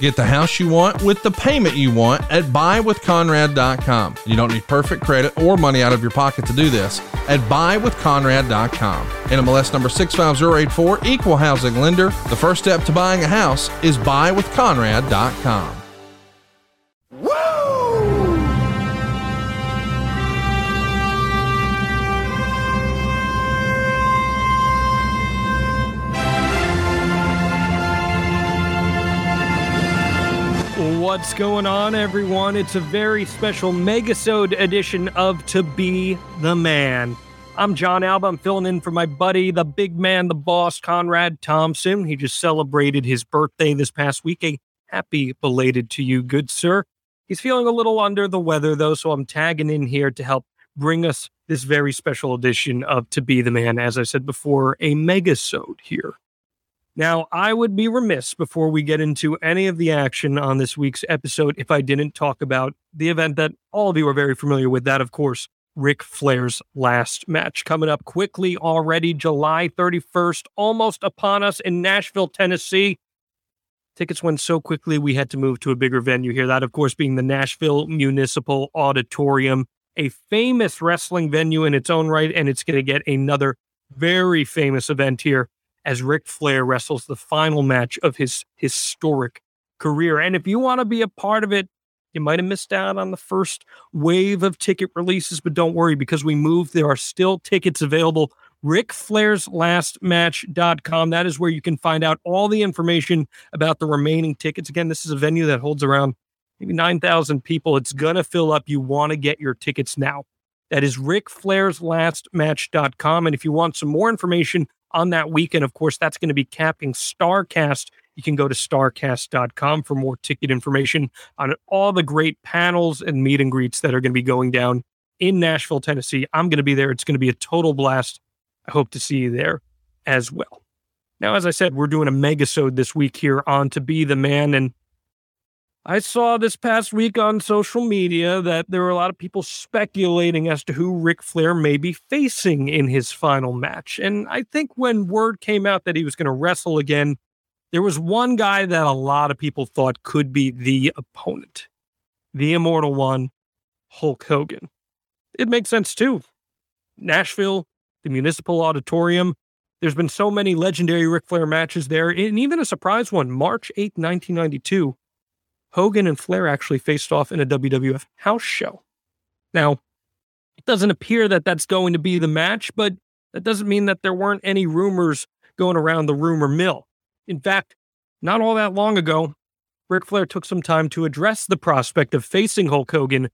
Get the house you want with the payment you want at buywithconrad.com. You don't need perfect credit or money out of your pocket to do this at buywithconrad.com. NMLS number 65084, equal housing lender. The first step to buying a house is buywithconrad.com. What's going on, everyone? It's a very special Megasode edition of To Be the Man. I'm John Alba. I'm filling in for my buddy, the big man, the boss, Conrad Thompson. He just celebrated his birthday this past week. A happy belated to you, good sir. He's feeling a little under the weather, though, so I'm tagging in here to help bring us this very special edition of To Be the Man. As I said before, a Megasode here. Now, I would be remiss before we get into any of the action on this week's episode if I didn't talk about the event that all of you are very familiar with. That, of course, Ric Flair's last match coming up quickly already, July 31st, almost upon us in Nashville, Tennessee. Tickets went so quickly, we had to move to a bigger venue here. That, of course, being the Nashville Municipal Auditorium, a famous wrestling venue in its own right, and it's going to get another very famous event here as Ric Flair wrestles the final match of his historic career. And if you want to be a part of it, you might have missed out on the first wave of ticket releases, but don't worry because we moved. There are still tickets available. Ric. That is where you can find out all the information about the remaining tickets. Again, this is a venue that holds around maybe 9,000 people. It's going to fill up. You want to get your tickets now. That is Ric. And if you want some more information on that weekend. Of course, that's going to be capping StarCast. You can go to starcast.com for more ticket information on all the great panels and meet and greets that are going to be going down in Nashville, Tennessee. I'm going to be there. It's going to be a total blast. I hope to see you there as well. Now, as I said, we're doing a megasode this week here on To Be the Man. And I saw this past week on social media that there were a lot of people speculating as to who Ric Flair may be facing in his final match. And I think when word came out that he was going to wrestle again, there was one guy that a lot of people thought could be the opponent, the immortal one, Hulk Hogan. It makes sense too. Nashville, the Municipal Auditorium. There's been so many legendary Ric Flair matches there, and even a surprise one, March 8, 1992 Hogan and Flair actually faced off in a WWF house show. Now, it doesn't appear that that's going to be the match, but that doesn't mean that there weren't any rumors going around the rumor mill. In fact, not all that long ago, Ric Flair took some time to address the prospect of facing Hulk Hogan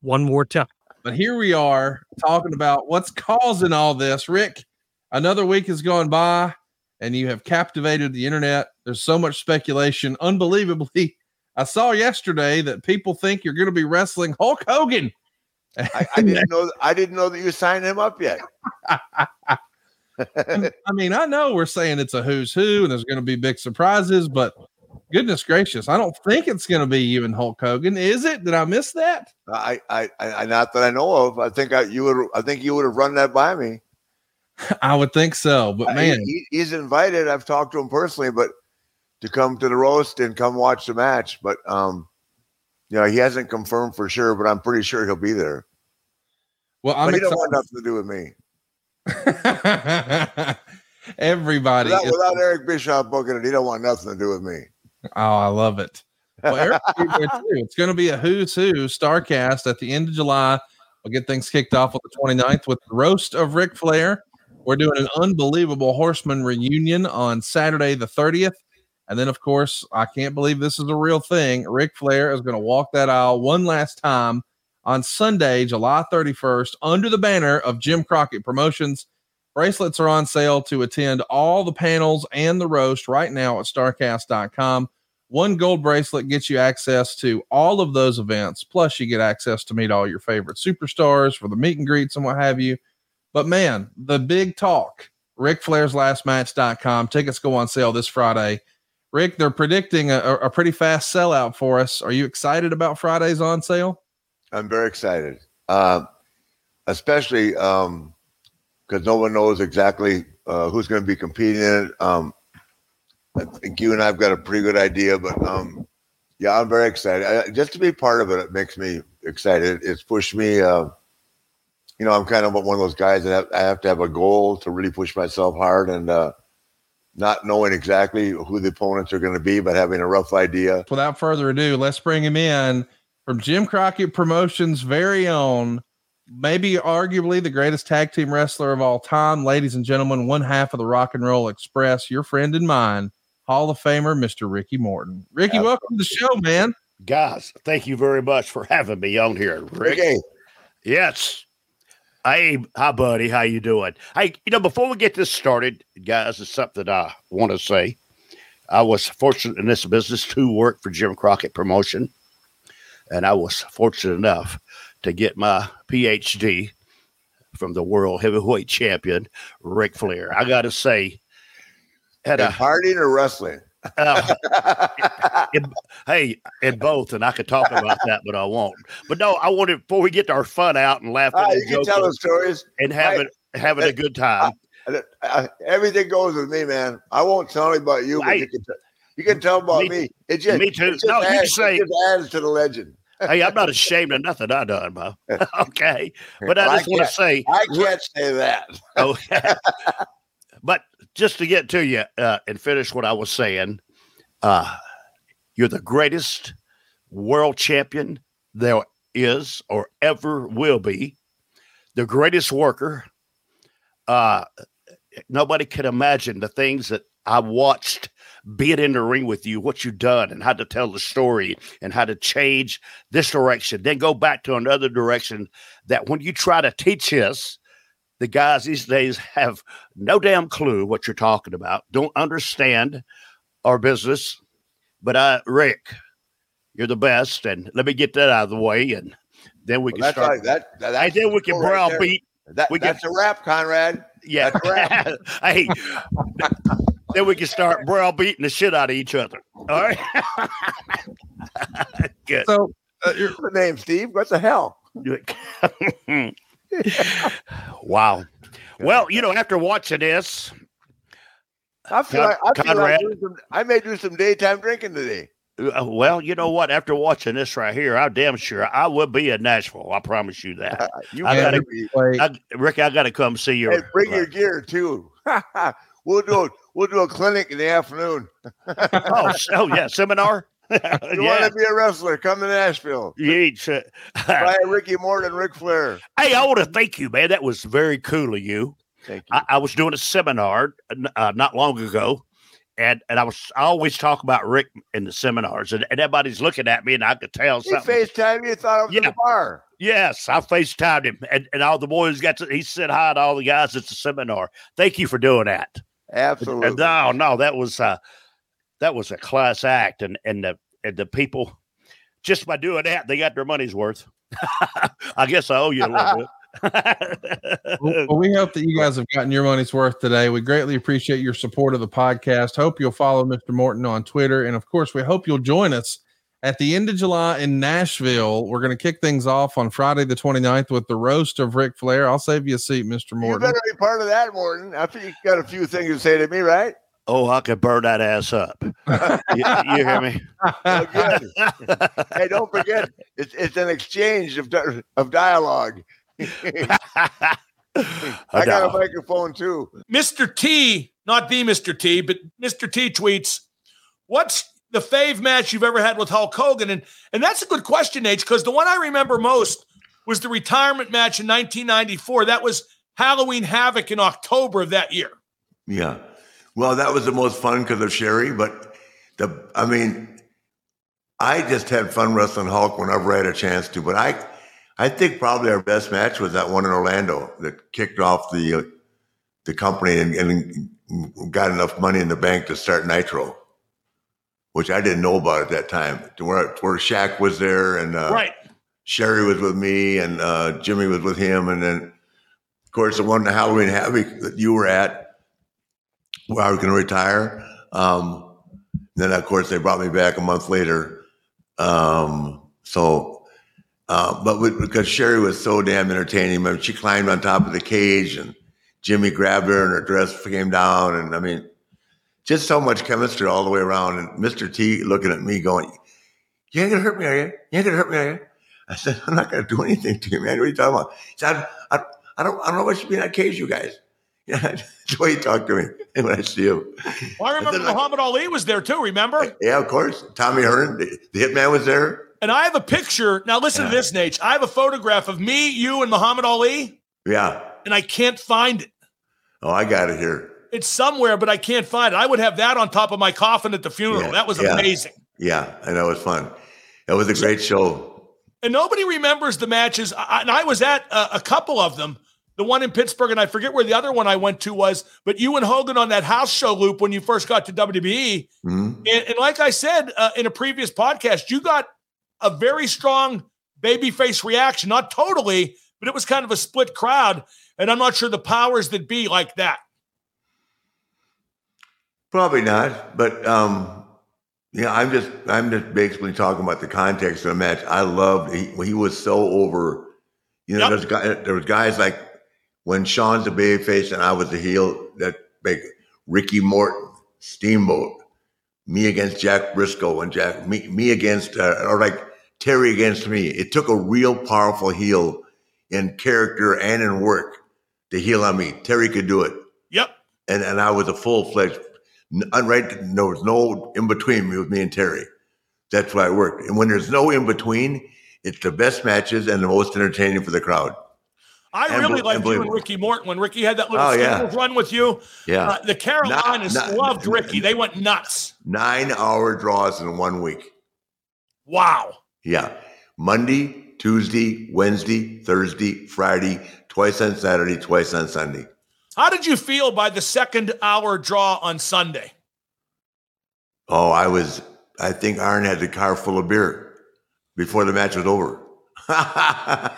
one more time. But here we are talking about what's causing all this. Rick, another week has gone by and you have captivated the internet. There's so much speculation, unbelievably I saw yesterday that people think you're going to be wrestling Hulk Hogan. I, I didn't know. I didn't know that you signed him up yet. I mean, I know we're saying it's a who's who, and there's going to be big surprises, but Goodness gracious! I don't think it's going to be you and Hulk Hogan, is it? Did I miss that? I, I, I, not that I know of. I think I, you would, I think you would have run that by me. I would think so, but man, he, he's invited. I've talked to him personally, but to come to the roast and come watch the match. But um, you know, he hasn't confirmed for sure, but I'm pretty sure he'll be there. Well, I'm but he don't want nothing to do with me. Everybody without, without, Eric Bischoff booking it, he don't want nothing to do with me. Oh, I love it. Well, Eric, it's going to be a who's who Starcast at the end of July. We'll get things kicked off on the 29th with the roast of Ric Flair. We're doing an unbelievable Horseman reunion on Saturday the 30th. And then, of course, I can't believe this is a real thing. Ric Flair is going to walk that aisle one last time on Sunday, July 31st, under the banner of Jim Crockett Promotions. Bracelets are on sale to attend all the panels and the roast right now at starcast.com. One gold bracelet gets you access to all of those events. Plus, you get access to meet all your favorite superstars for the meet and greets and what have you. But man, the big talk, Ric Flair's last match.com. Tickets go on sale this Friday. Rick, they're predicting a, a pretty fast sellout for us. Are you excited about Friday's on sale? I'm very excited. Uh, especially um, because no one knows exactly uh, who's going to be competing in it. Um, I think you and I've got a pretty good idea, but um, yeah, I'm very excited. I, just to be part of it, it makes me excited. It's pushed me. Uh, you know, I'm kind of one of those guys that I have to have a goal to really push myself hard, and uh, not knowing exactly who the opponents are going to be, but having a rough idea. Without further ado, let's bring him in from Jim Crockett Promotions' very own maybe arguably the greatest tag team wrestler of all time. Ladies and gentlemen, one half of the Rock and Roll Express, your friend and mine, Hall of Famer, Mr. Ricky Morton. Ricky, welcome to the show, man. Guys, thank you very much for having me on here, Rick. Ricky. Yes. Hey, hi, buddy. How you doing? Hey, you know, before we get this started, guys, it's something I want to say. I was fortunate in this business to work for Jim Crockett Promotion, and I was fortunate enough to get my PhD from the world heavyweight champion Ric Flair. I got to say, had a partying or wrestling. Uh, hey, in both, and I could talk about that, but I won't. But no, I wanted before we get our fun out and laughing, uh, and you tell stories and having I, having a good time. I, everything goes with me, man. I won't tell anybody you, but you can. T- you can tell about me. me. It just me too. Just no, adds, you say it adds to the legend hey, I'm not ashamed of nothing I done, Mo. okay, but I just want to say I can't say that. okay, but just to get to you uh, and finish what I was saying, uh, you're the greatest world champion there is or ever will be. The greatest worker. Uh, nobody can imagine the things that I watched be it in the ring with you, what you've done and how to tell the story and how to change this direction, then go back to another direction. That when you try to teach us, the guys these days have no damn clue what you're talking about, don't understand our business. But I, Rick, you're the best, and let me get that out of the way, and then we well, can start. Right. That, that, and then we can browbeat. Right that, we that's a wrap, Conrad. Yeah. hey, then we can start browbeating the shit out of each other. All right. Good. So, uh, your name, Steve? What the hell? Wow. Well, you know, after watching this, I feel Con- like, I, feel Conrad, like some, I may do some daytime drinking today. Uh, well, you know what? After watching this right here, I'm damn sure I will be in Nashville. I promise you that. you I gotta, I, Rick, I got to come see you. Hey, bring your gear too. we'll do it. We'll do a clinic in the afternoon. oh, oh yeah, seminar. you yeah. want to be a wrestler? Come to Nashville. Yeet. Try Ricky Morton, Ric Flair. Hey, I want to thank you, man. That was very cool of you. Thank you. I, I was doing a seminar uh, not long ago, and and I was I always talk about Rick in the seminars, and, and everybody's looking at me, and I could tell something. FaceTime you thought I was yeah. in the bar. Yes, I FaceTimed him, and, and all the boys got to. He said hi to all the guys at the seminar. Thank you for doing that. Absolutely. No, no, that was uh that was a class act, and and the and the people just by doing that they got their money's worth. I guess I owe you a little bit. well, well, we hope that you guys have gotten your money's worth today. We greatly appreciate your support of the podcast. Hope you'll follow Mr. Morton on Twitter. And of course, we hope you'll join us at the end of July in Nashville. We're going to kick things off on Friday, the 29th, with the roast of Ric Flair. I'll save you a seat, Mr. Morton. You better be part of that, Morton. I think you got a few things to say to me, right? Oh, I could burn that ass up. you, you hear me? Oh, good. hey, don't forget, it's, it's an exchange of, of dialogue. I got a microphone too. Mr. T, not the Mr. T, but Mr. T tweets, "What's the fave match you've ever had with Hulk Hogan?" And and that's a good question, H, because the one I remember most was the retirement match in 1994. That was Halloween Havoc in October of that year. Yeah. Well, that was the most fun because of Sherri, but the I mean, I just had fun wrestling Hulk whenever I had a chance to. But I, I think probably our best match was that one in Orlando that kicked off the uh, the company and, and got enough money in the bank to start Nitro, which I didn't know about at that time. To where where Shaq was there and uh, Right. Sherri was with me and uh, Jimmy was with him, and then of course the one the Halloween Havoc that you were at, where I was going to retire. Um, then of course they brought me back a month later. Um, so, uh, but because Sherri was so damn entertaining, I mean, she climbed on top of the cage and Jimmy grabbed her and her dress came down, and I mean, just so much chemistry all the way around. And Mr. T looking at me going, "You ain't gonna hurt me, are you? You ain't gonna hurt me, are you?" I said, I'm not going to do anything to you, man. What are you talking about? He said, I, I, I don't, I don't know what should be in that cage, you guys. Yeah, that's the way he talked to me when I see him. Well, I remember Muhammad Ali was there too. Remember? Yeah, of course. Tommy Hearn, the, the hitman was there. And I have a picture. Now listen to this, Nate. I have a photograph of me, you, and Muhammad Ali, Yeah. and I can't find it. Oh, I got it here. It's somewhere, but I can't find it. I would have that on top of my coffin at the funeral. Yeah, that was yeah. amazing. Yeah, and that was fun. It was a great show. And nobody remembers the matches. I, and I was at a, a couple of them. The one in Pittsburgh, and I forget where the other one I went to was. But you and Hogan on that house show loop when you first got to WWE, Mhm. and, and like I said uh, in a previous podcast, you got a very strong babyface reaction. Not totally, but it was kind of a split crowd. And I'm not sure the powers that be like that. Probably not, but um, yeah, I'm just I'm just basically talking about the context of the match. I loved he, he was so over. You know, Yep. there's guy, there was guys like when Sean's the babyface and I was the heel. That big Ricky Morton, Steamboat, me against Jack Brisco and Jack me me against uh, or like Terry against me. It took a real powerful heel in character and in work to heel on me. Terry could do it Yep. and and I was a full fledged. Right, there was no in between me with me and Terry. That's why it worked. And when there's no in between, it's the best matches and the most entertaining for the crowd. I And really liked you and. Ricky Morton when Ricky had that little Oh, yeah. run with you. Yeah, Uh, the Carolinas Not- not- loved Ricky. They went nuts. nine hour draws in one week. Wow. Yeah, Monday, Tuesday, Wednesday, Thursday, Friday, twice on Saturday, twice on Sunday. How did you feel by the second hour draw on Sunday? Oh, I was. I think Arn had the car full of beer before the match was over.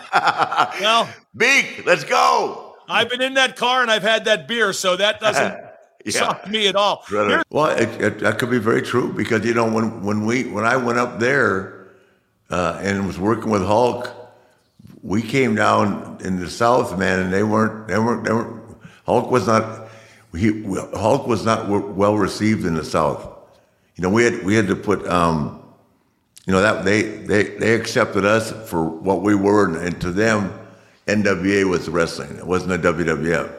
Well, Beak, let's go. I've been in that car and I've had that beer, so that doesn't Yeah. shock me at all. Right. Well, it, it, that could be very true because you know when when we when I went up there uh, and was working with Hulk, we came down in the South, man, and they weren't they weren't they weren't Hulk was not he Hulk was not well received in the South. You know, we had we had to put um, you know that they they they accepted us for what we were, and, and to them, NWA was wrestling. It wasn't a WWF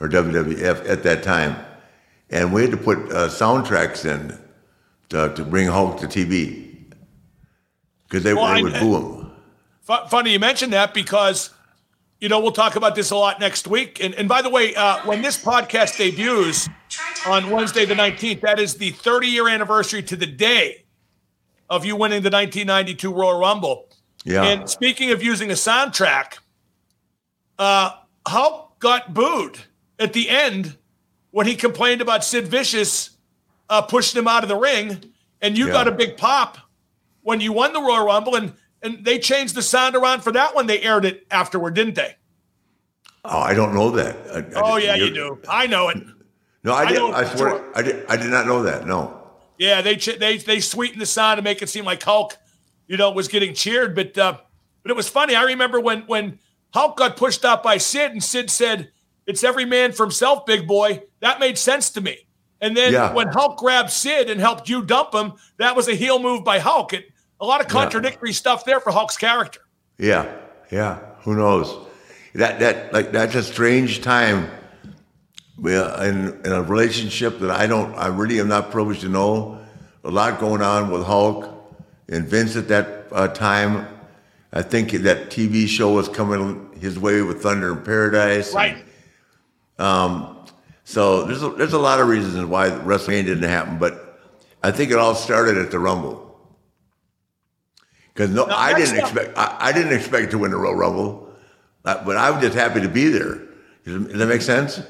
or WWF at that time, and we had to put uh, soundtracks in to, to bring Hulk to TV because they, Well, they I- would boo him. Fu- funny you mentioned that because, you know, we'll talk about this a lot next week. And, and by the way, uh, when this podcast debuts on Wednesday, the 19th, that is the 30 year anniversary to the day of you winning the 1992 Royal Rumble. Yeah, And speaking of using a soundtrack, uh, Hulk got booed at the end when he complained about Sid Vicious uh, pushing him out of the ring, and you Yeah. got a big pop when you won the Royal Rumble, and and they changed the sound around for that one. They aired it afterward, didn't they? Oh, I don't know that. I, Oh didn't- yeah, you do. I know it. No, I I did. know I, swear. I did. I did not know that. No. Yeah, they they they sweetened the sound to make it seem like Hulk, you know, was getting cheered. But uh, but it was funny. I remember when when Hulk got pushed out by Sid, and Sid said, "It's every man for himself, big boy." That made sense to me. And then Yeah. when Hulk grabbed Sid and helped you dump him, that was a heel move by Hulk. It, a lot of contradictory stuff there for Hulk's character. Yeah. Yeah. Who knows? That that like that's a strange time. In, in a relationship that I don't, I really am not privileged to know. A lot going on with Hulk and Vince at that uh, time. I think that TV show was coming his way with Thunder in Paradise. Right. Um, so there's a, there's a lot of reasons why WrestleMania didn't happen, but I think it all started at the Rumble. Because no, Now, I didn't expect I, I didn't expect to win the Royal Rumble, but I was just happy to be there. Does does that make sense?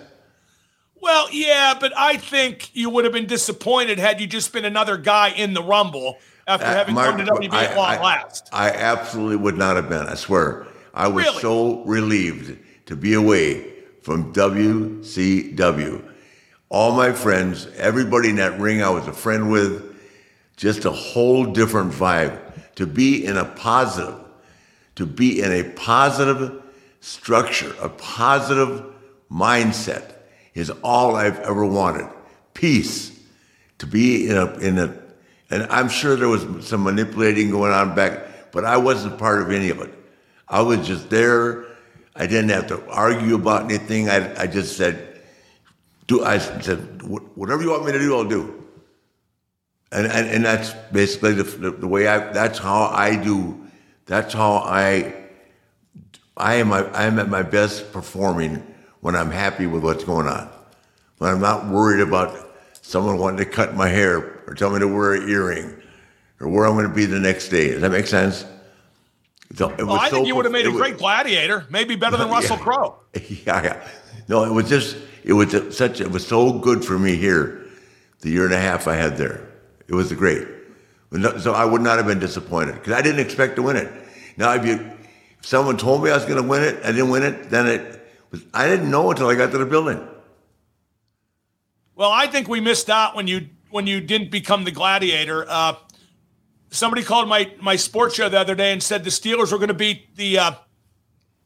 Well, yeah, but I think you would have been disappointed had you just been another guy in the Rumble after Uh, having Mark, come to WB at long I, last. I absolutely would not have been. I swear. I was Really? so relieved to be away from WCW. All my friends, everybody in that ring I was a friend with, just a whole different vibe. To be in a positive, to be in a positive structure, a positive mindset is all I've ever wanted. Peace. To be in a in a and I'm sure there was some manipulating going on back, but I wasn't part of any of it. I was just there. I didn't have to argue about anything. I, I just said, do I said whatever you want me to do, I'll do. And and, and that's basically the, the, the way I. That's how I do. That's how I. I am I am at my best performing when I'm happy with what's going on. When I'm not worried about someone wanted to cut my hair or tell me to wear an earring or where I'm going to be the next day. Does that make sense? So it Well, was I think you would have made a was- great gladiator, maybe better than Russell Yeah. Crowe. yeah, yeah. No, it was just it was such it was so good for me here, the year and a half I had there. It was great. So I would not have been disappointed because I didn't expect to win it. Now, if you if someone told me I was going to win it, I didn't win it. Then it was I didn't know until I got to the building. Well, I think we missed out when you when you didn't become the gladiator. Uh, somebody called my my sports show the other day and said the Steelers were going to beat the uh,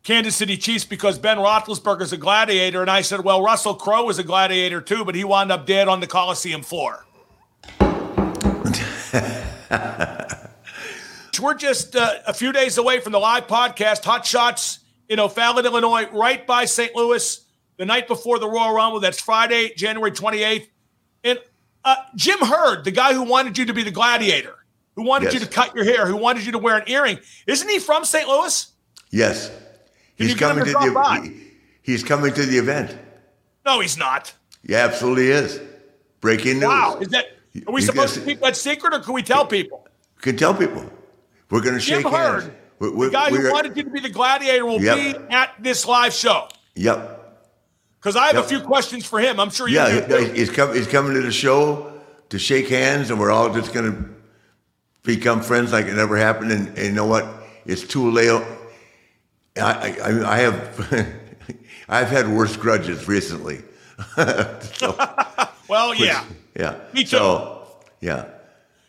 Kansas City Chiefs because Ben Roethlisberger's a gladiator, and I said, well, Russell Crowe was a gladiator too, but he wound up dead on the Coliseum floor. We're just uh, a few days away from the live podcast, Hot Shots in O'Fallon, Illinois, right by St. Louis, the night before the Royal Rumble. That's Friday, January 28th. And uh, Jim Herd, the guy who wanted you to be the gladiator, who wanted you to cut your hair, who wanted you to wear an earring, isn't he from St. Louis? Yes, Can he's you get him coming to to drop by? the he, he's coming to the event. No, he's not. Yeah, absolutely is. Breaking news. Wow. Is that are we supposed to keep that secret or can we tell people? Can tell people. We're going to shake hands. Herd, We- the guy who we're- wanted you to be the gladiator, will Yep. be at this live show. Yep. Because I have Yep. a few questions for him. I'm sure you Yeah, do. he- he's, he's coming to the show to shake hands, and we're all just going to become friends like it never happened. And, and you know what? It's too late. I, I, I- I have I've had worse grudges recently. So, Well, yeah. yeah. Me too. So, yeah.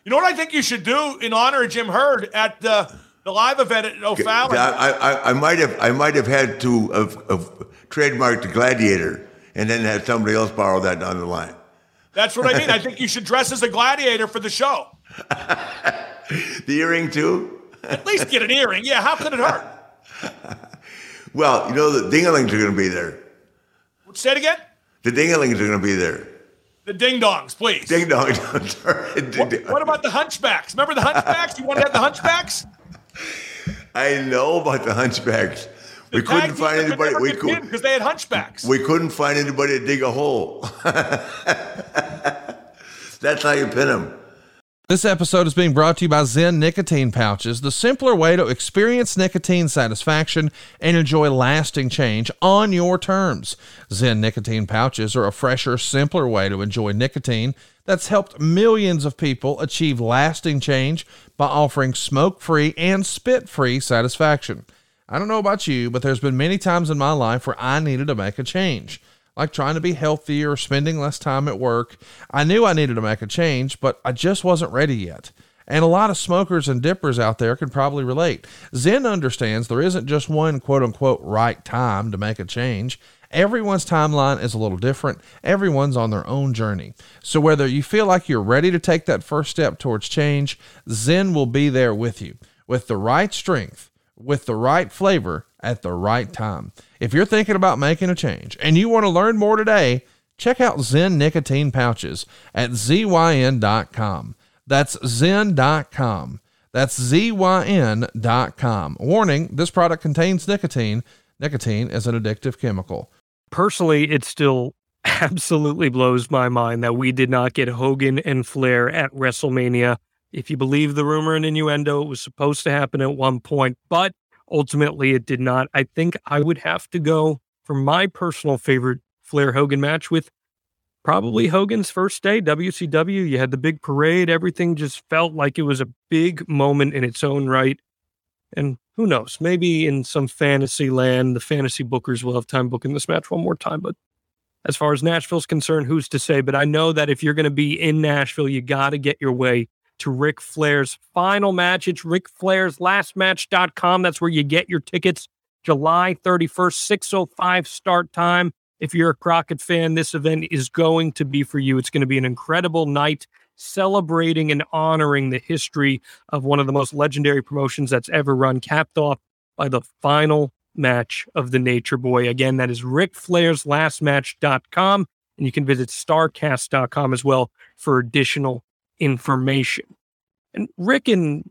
You know what I think you should do in honor of Jim Herd at the, the live event at O'Fallon? I, I, I might have I might have had to have, have trademarked the gladiator and then had somebody else borrow that down the line. That's what I mean. I think you should dress as a gladiator for the show. The earring too. At least get an earring. Yeah, how could it hurt? Well, you know the dinglings are going to be there. Say it again. The dinglings are going to be there. The ding dongs, please. Ding dong. What, what about the hunchbacks? Remember the hunchbacks? You want to have the hunchbacks? I know about the hunchbacks. We couldn't find anybody. We could. because they had hunchbacks. We couldn't find anybody to dig a hole. That's how you pin them. This episode is being brought to you by Zyn Nicotine Pouches, the simpler way to experience nicotine satisfaction and enjoy lasting change on your terms. Zyn Nicotine Pouches are a fresher, simpler way to enjoy nicotine that's helped millions of people achieve lasting change by offering smoke free and spit free satisfaction. I don't know about you, but there's been many times in my life where I needed to make a change, like trying to be healthier or spending less time at work. I knew I needed to make a change, but I just wasn't ready yet. And a lot of smokers and dippers out there can probably relate. Zyn understands there isn't just one quote unquote right time to make a change. Everyone's timeline is a little different. Everyone's on their own journey. So, whether you feel like you're ready to take that first step towards change, Zyn will be there with you with the right strength, with the right flavor at the right time. If you're thinking about making a change and you want to learn more today, check out Zyn nicotine pouches at zyn.com. That's zyn.com. That's zyn.com. Warning this product contains nicotine. Nicotine is an addictive chemical. Personally, it still absolutely blows my mind that we did not get Hogan and Flair at WrestleMania. If you believe the rumor and innuendo, it was supposed to happen at one point, but ultimately it did not. I think I would have to go for my personal favorite Flair Hogan match with probably Hogan's first day, WCW. You had the big parade. Everything just felt like it was a big moment in its own right. And who knows, maybe in some fantasy land, the fantasy bookers will have time booking this match one more time. But as far as Nashville's concerned, who's to say? But I know that if you're going to be in Nashville, you got to get your way to Ric Flair's final match. It's Ric Flair's lastmatch.com. That's where you get your tickets. July 31st, 605 start time. If you're a Crockett fan, this event is going to be for you. It's going to be an incredible night celebrating and honoring the history of one of the most legendary promotions that's ever run, capped off by the final match of the Nature Boy. Again, that is Ric Flair's lastmatch.com. And you can visit starcast.com as well for additional information. And Rick and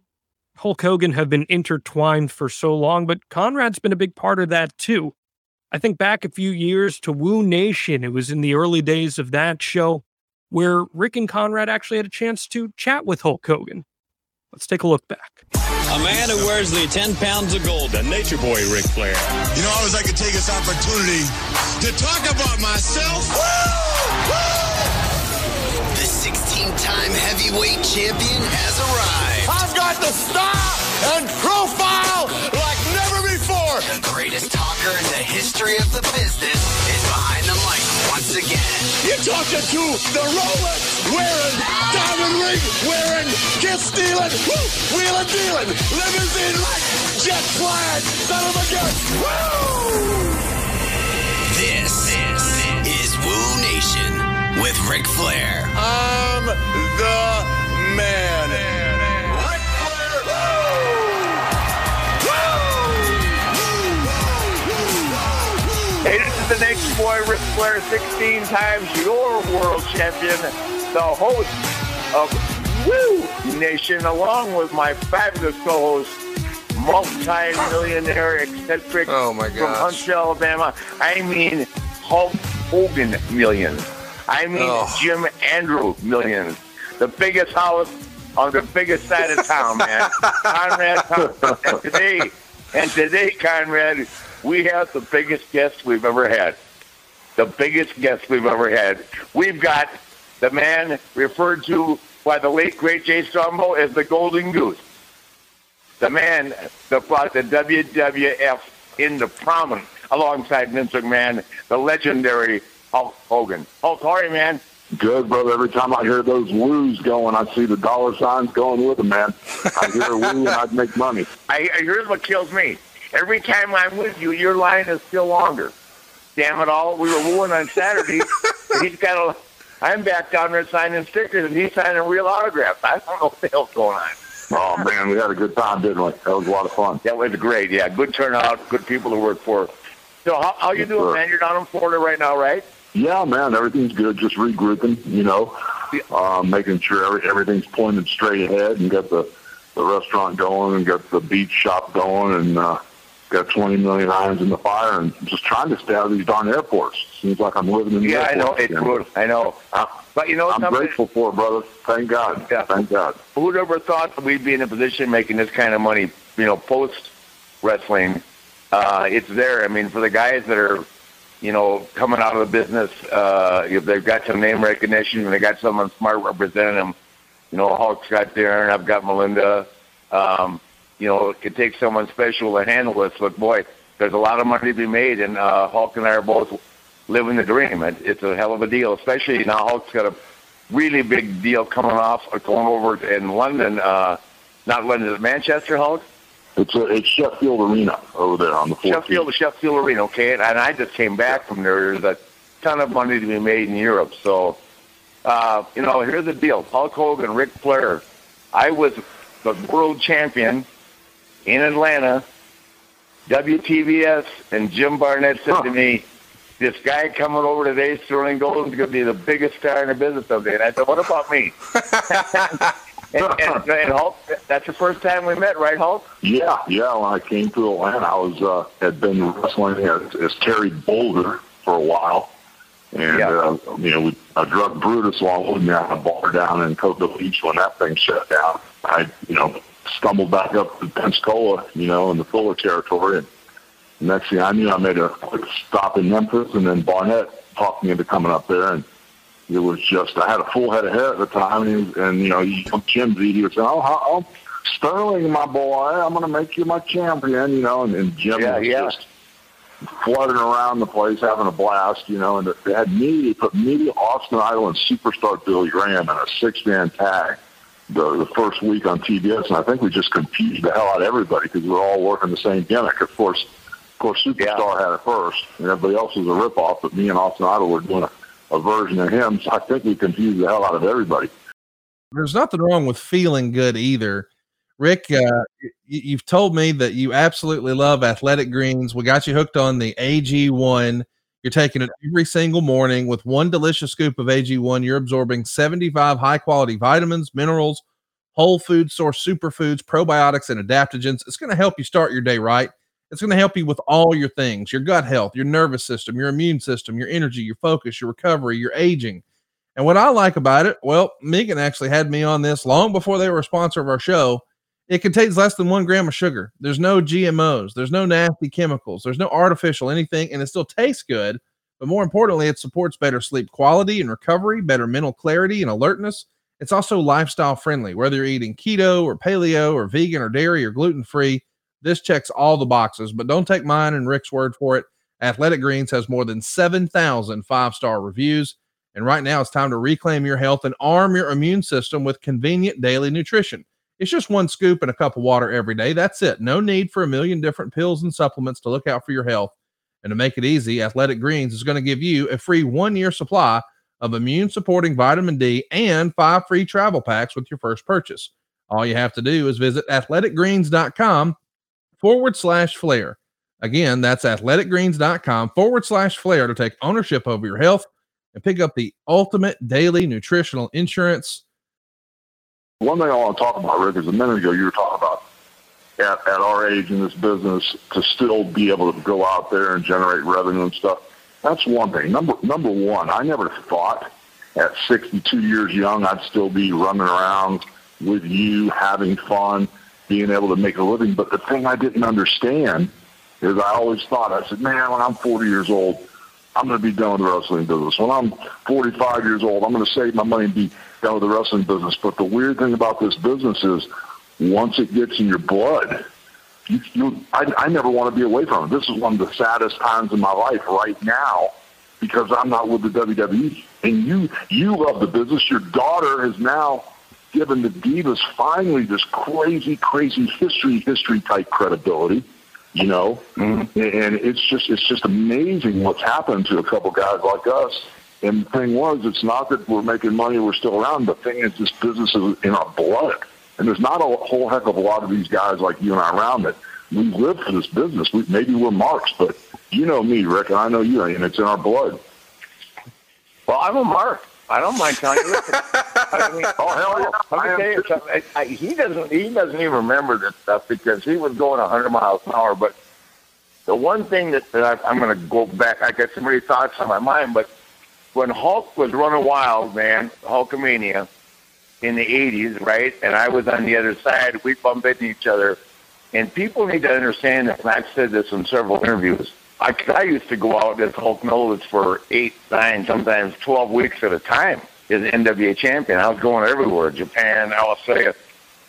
Hulk Hogan have been intertwined for so long, but Conrad's been a big part of that too. I think back a few years to Woo Nation. It was in the early days of that show where Rick and Conrad actually had a chance to chat with Hulk Hogan. Let's take a look back. A man who wears the 10 pounds of gold, the nature boy, Ric Flair. You know, I always like to take this opportunity to talk about myself. Woo! Woo! The 16 time heavyweight champion has arrived. I've got the style and profile like never before. The greatest talker in the history of the business is behind the mic once again. You're talking to the Rolex wearing, diamond ring wearing, kiss stealing, wheeling dealing, limousine like, jet flying, son of a gun. Woo! This, this is Woo Nation with Ric Flair. I'm the man. Ric Flair. Hey, this is the Nature Boy Ric Flair, 16 times your world champion, the host of Woo Nation, along with my fabulous co-host, multi-millionaire eccentric oh my from Huntsville, Alabama. I mean Hulk Hogan millions. I mean Oh. Jim Andrew millions. The biggest house on the biggest side of town, man. Conrad Thompson. And today, and today, Conrad, we have the biggest guest we've ever had. The biggest guest we've ever had. We've got the man referred to by the late great Jay Strongbow as the Golden Goose. The man that brought the WWF into prominence alongside Vince McMahon, the legendary Hulk Hogan. Hulk, how are you, man? Good, brother. Every time I hear those woos going, I see the dollar signs going with them, man. I hear a woo and I'd make money. I, here's what kills me. Every time I'm with you, your line is still longer. Damn it all. We were wooing on Saturday. he's got a. I'm back down there signing stickers, and he's signing real autographs. I don't know what the hell's going on. Oh, man, we had a good time, didn't we? That was a lot of fun. That was great. Yeah, good turnout, good people to work for. So how, how you Yes, doing, sir. man? You're down in Florida right now, right? Yeah, man, everything's good. Just regrouping, you know, uh, making sure every, everything's pointed straight ahead and got the, the restaurant going and got the beach shop going and uh, got 20 million irons in the fire and just trying to stay out of these darn airports. Seems like I'm living in the Yeah, I know. It's good. I know. But you know I'm something? grateful for it, brother. Thank God. Yeah. Thank God. Who'd ever thought we'd be in a position making this kind of money, you know, post wrestling? Uh, it's there. I mean, for the guys that are, you know, coming out of the business, uh, if they've got some name recognition and they got someone smart representing them, you know, Hulk's got Darren, I've got Melinda. Um, you know, it could take someone special to handle this. But boy, there's a lot of money to be made, and uh, Hulk and I are both living the dream. It, it's a hell of a deal, especially now Hulk's got a really big deal coming off, going over in London. Uh, not London, Manchester, Hulk. It's a, it's Sheffield Arena over there on the 14th. Sheffield, Sheffield Arena, okay. And, and I just came back from there. There's a ton of money to be made in Europe. So, uh, you know, here's the deal: Hulk Hogan, Ric Flair. I was the world champion in Atlanta. WTBS and Jim Barnett said to me, "This guy coming over today, Sterling Golden, is going to be the biggest star in the business someday." And I said, "What about me?" and, and, and Hulk, that's the first time we met, right, Hulk? Yeah, yeah. When I came to Atlanta, I was uh, had been wrestling as, as Terry Boulder for a while, and Yeah. uh, you know, we, I drug Brutus along with me on a bar down in Cocoa Beach when that thing shut down. I, you know, stumbled back up to Pensacola, you know, in the Fuller territory, and next thing I knew, I made a quick stop in Memphis, and then Barnett talked me into coming up there, and it was just I had a full head of hair at the time, and, and you know, he, Jimsy, he was saying, "Oh, how, oh, Sterling, my boy, I'm going to make you my champion," you know, and, and Jim Yeah, was yeah. just flooding around the place, having a blast, you know, and they had me, they put me, Austin Idol, and Superstar Billy Graham in a six-man tag the, the first week on TBS, and I think we just confused the hell out of everybody because we were all working the same gimmick. Of course, of course, Superstar had it first, and everybody else was a ripoff, but me and Austin Idol were doing a, a version of him, so I think we confused the hell out of everybody. There's nothing wrong with feeling good either. Rick, uh, you've told me that you absolutely love athletic greens. We got you hooked on the AG1. You're taking it every single morning with one delicious scoop of AG1. You're absorbing 75 high quality vitamins, minerals, whole food source superfoods, probiotics, and adaptogens. It's going to help you start your day right. It's going to help you with all your things your gut health, your nervous system, your immune system, your energy, your focus, your recovery, your aging. And what I like about it, well, Megan actually had me on this long before they were a sponsor of our show. It contains less than one gram of sugar. There's no GMOs. There's no nasty chemicals. There's no artificial anything, and it still tastes good. But more importantly, it supports better sleep quality and recovery, better mental clarity and alertness. It's also lifestyle friendly, whether you're eating keto or paleo or vegan or dairy or gluten free. This checks all the boxes, but don't take mine and Rick's word for it. Athletic Greens has more than 7,000 five star reviews. And right now, it's time to reclaim your health and arm your immune system with convenient daily nutrition. It's just one scoop and a cup of water every day. That's it. No need for a million different pills and supplements to look out for your health. And to make it easy, Athletic Greens is going to give you a free one year supply of immune supporting vitamin D and five free travel packs with your first purchase. All you have to do is visit athleticgreens.com forward slash flair. Again, that's athleticgreens.com forward slash flair to take ownership over your health and pick up the ultimate daily nutritional insurance. One thing I want to talk about, Rick, is a minute ago you were talking about at, at our age in this business to still be able to go out there and generate revenue and stuff. That's one thing. Number number one, I never thought at 62 years young I'd still be running around with you, having fun, being able to make a living. But the thing I didn't understand is I always thought, I said, man, when I'm 40 years old, I'm going to be done with the wrestling business. When I'm 45 years old, I'm going to save my money and be done with the wrestling business. But the weird thing about this business is once it gets in your blood, you, you, I, I never want to be away from it. This is one of the saddest times in my life right now because I'm not with the WWE. And you, you love the business. Your daughter has now given the Divas finally this crazy, crazy history, history type credibility. You know, mm-hmm. and it's just it's just amazing what's happened to a couple guys like us. And the thing was, it's not that we're making money, we're still around. The thing is, this business is in our blood. And there's not a whole heck of a lot of these guys like you and I around that we live for this business. We, maybe we're marks, but you know me, Rick, and I know you, and it's in our blood. Well, I'm a mark. I don't mind telling you. Listen, I mean, oh hell yeah! Let me tell you something. I, I, he doesn't. He doesn't even remember this stuff because he was going 100 miles an hour. But the one thing that, that I, I'm going to go back. I got so many thoughts on my mind. But when Hulk was running wild, man, Hulkamania in the 80s, right? And I was on the other side. We bumped into each other. And people need to understand that. And I've said this in several interviews. I, I used to go out as Hulk Knowles for eight, nine, sometimes 12 weeks at a time as an NWA champion. I was going everywhere, Japan, Australia.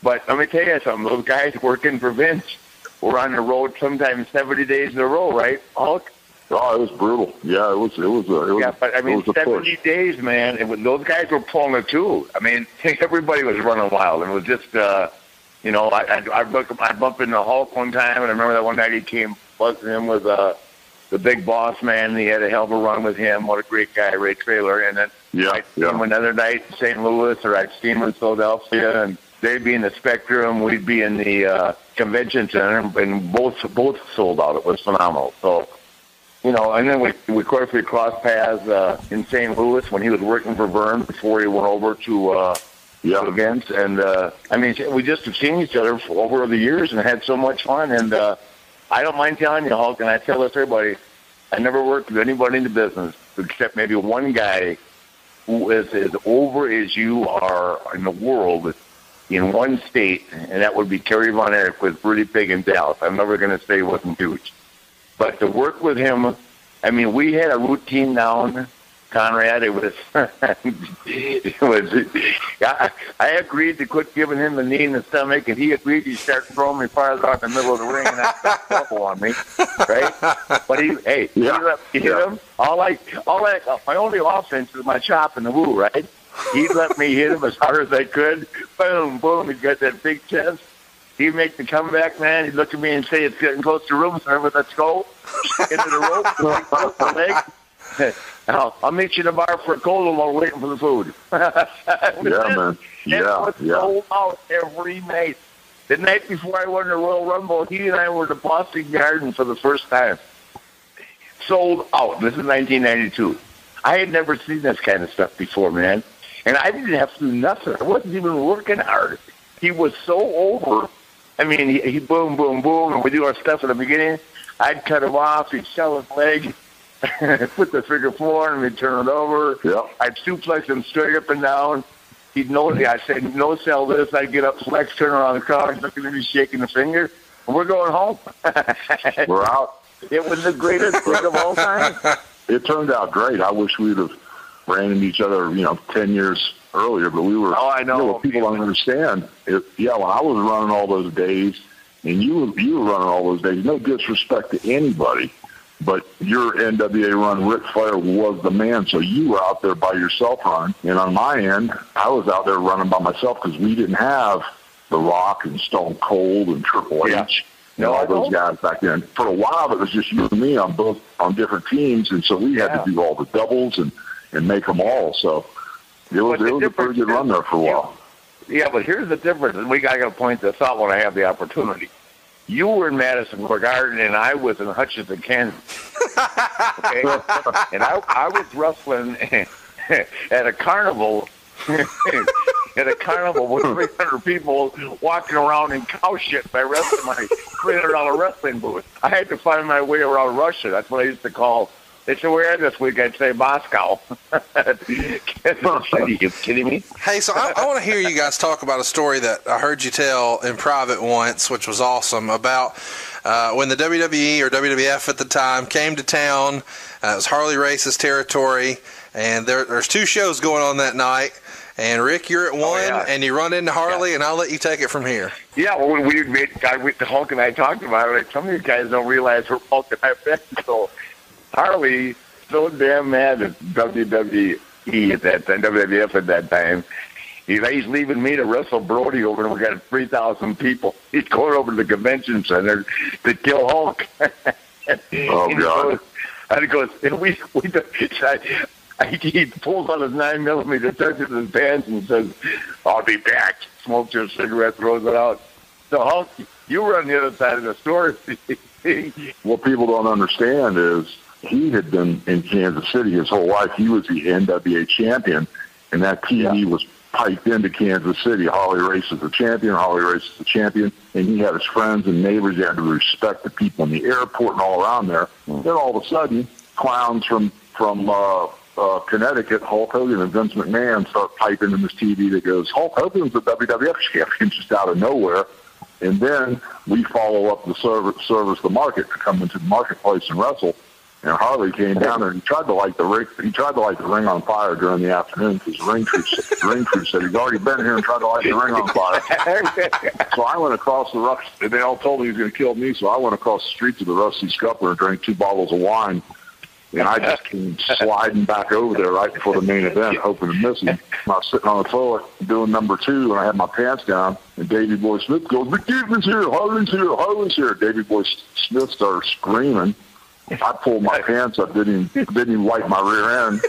But let me tell you something. Those guys working for Vince were on the road sometimes 70 days in a row, right, Hulk? Oh, it was brutal. Yeah, it was. It was. A, it was yeah, but I mean, was a push. 70 days, man. And when those guys were pulling it too. I mean, everybody was running wild, it was just, uh, you know, I I, I, bumped, I bumped into Hulk one time, and I remember that one night he came buzzing in with uh, the big boss man. And he had a hell of a run with him. What a great guy, Ray Traylor. And then Yeah, I'd see yeah. him another night in St. Louis, or I'd see him in Philadelphia, and they'd be in the Spectrum, we'd be in the uh, convention center, and both both sold out. It was phenomenal. So you know, and then we, we of course we crossed paths uh, in St. Louis when he was working for Verne before he went over to uh, yeah. events, and uh, I mean we just have seen each other for over the years and had so much fun. And uh, I don't mind telling you, Hulk, and I tell this everybody, I never worked with anybody in the business except maybe one guy who is as over as you are in the world in one state, and that would be Kerry Von Erich was really big in Dallas. I'm never going to say he wasn't huge. But to work with him, I mean, we had a routine down, Conrad. It was, it was. I, I agreed to quit giving him the knee in the stomach, and he agreed to start throwing me farther out the middle of the ring, and that got trouble on me, right? But he, hey, he let me hit him. All I, all I, my only offense is my chop and the woo, right? He let me hit him as hard as I could. Boom, boom. He got that big chest. He'd make the comeback, man. He'd look at me and say, it's getting close to room service. Let's go. Into the rope. the leg. I'll, I'll meet you in the bar for a cold while we're waiting for the food. Yeah, man. Yeah, It was yeah. sold out every night. The night before I won the Royal Rumble, he and I were at the Boston Garden for the first time. Sold out. This is 1992. I had never seen this kind of stuff before, man. And I didn't have to do nothing. I wasn't even working hard. He was so over. I mean, he, he boom, boom, boom, and we do our stuff at the beginning. I'd cut him off. He'd sell his leg, put the figure four, and we'd turn it over. Yep. I'd suplex him straight up and down. He'd know. I said, no, sell this. I'd get up, flex, turn around the car, he's looking at me, shaking the finger, and we're going home. We're out. It was the greatest thing of all time. It turned out great. I wish we'd have ran into each other, you know, ten years earlier. But we were. Oh, I know. You know people don't understand. It, yeah, when I was running all those days, and you were you were running all those days. No disrespect to anybody, but your NWA run, Ric Flair was the man. So you were out there by yourself running, and on my end, I was out there running by myself because we didn't have The Rock and Stone Cold and Triple Yeah. H. No, and all those guys back then. For a while, it was just you and me on both on different teams, and so we had Yeah. to do all the doubles and and make them all. So it was it was a pretty good run there for a while. Yeah, but here's the difference, and we got to point this out when I have the opportunity. You were in Madison Square Garden, and I was in Hutchinson, Kansas. Okay, and I I was wrestling at a carnival. at a carnival with 300 people walking around in cow shit by wrestling my $300 wrestling booth. I had to find my way around Russia. That's what I used to call. They we're at this week. I'd say Moscow. City. You kidding me? Hey, so I, I want to hear you guys talk about a story that I heard you tell in private once, which was awesome, about uh, when the WWE or WWF at the time came to town. Uh, it was Harley Race's territory, and there, there's two shows going on that night. And Rick, you're at one, yeah. and you run into Harley, and I'll let you take it from here. Yeah, well, we made, I, we, Hulk and I talked about it. Like, some of you guys don't realize who Hulk and I've been. So Harley, so damn mad at WWE at that time, WWF at that time. He's, he's leaving me to wrestle Brody over, and we got 3,000 people. He's going over to the convention center to kill Hulk. Oh, And he God. goes- And he goes, and we, we, I, I, he pulls out his nine millimeter, touches his pants, and says, "I'll be back." Smokes a cigarette, throws it out. So Hulk, you were on the other side of the store. What people don't understand is he had been in Kansas City his whole life. He was the NWA champion, and that TV was piped into Kansas City. Harley Race is the champion. Harley Race is the champion, and he had his friends and neighbors. He had to respect the people in the airport and all around there. Then all of a sudden, clowns from from uh, uh, Connecticut, Hulk Hogan and Vince McMahon start piping in this TV that goes, Hulk Hogan's the WWF champion just out of nowhere. And then we follow up the service, service the market to come into the marketplace and wrestle. And Harley came down there and he tried to light the ring. He tried to light the ring on fire during the afternoon because the ring crew, the ring crew said he's already been here and tried to light the ring on fire. so I went across the rough. They all told me he was going to kill me. So I went across the street to the Rusty Scupper and drank two bottles of wine. And I just came sliding back over there right before the main event, hoping to miss him. I was sitting on the toilet doing number two, and I had my pants down. And Davey Boy Smith goes, "McDavid's here, Harley's here, Harley's here." Davey Boy Smith started screaming. I pulled my pants up, didn't even, didn't even wipe my rear end,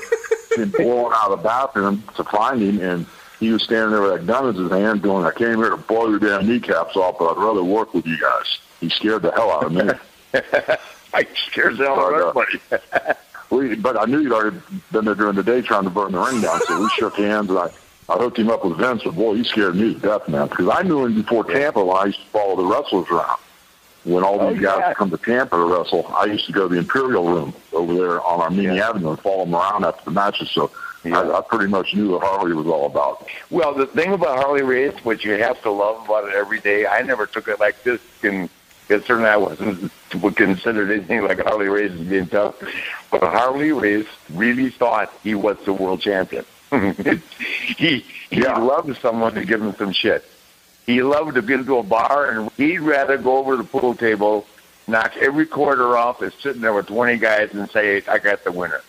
and blowing out of the bathroom to find him. And he was standing there with a gun in his hand, going, "I came here to blow your damn kneecaps off, but I'd rather work with you guys." He scared the hell out of me. I scared the hell out of uh, everybody. we, but I knew he'd already been there during the day trying to burn the ring down, so we shook hands and I. I hooked him up with Vince, but boy, he scared me to death, man. Because I knew him before Tampa when I used to follow the wrestlers around when all these Oh, guys yeah. come to Tampa to wrestle, I used to go to the Imperial Room over there on Armenia Avenue and follow them around after the matches. So I, I pretty much knew what Harley was all about. Well, the thing about Harley Race, what you have to love about it every day, I never took it like this, and certainly I wasn't considered anything like Harley Race as being tough. But Harley Race really thought he was the world champion. he he loved someone to give him some shit. He loved to get into a bar and he'd rather go over to the pool table, knock every quarter off, and sitting there with 20 guys and say, I got the winner.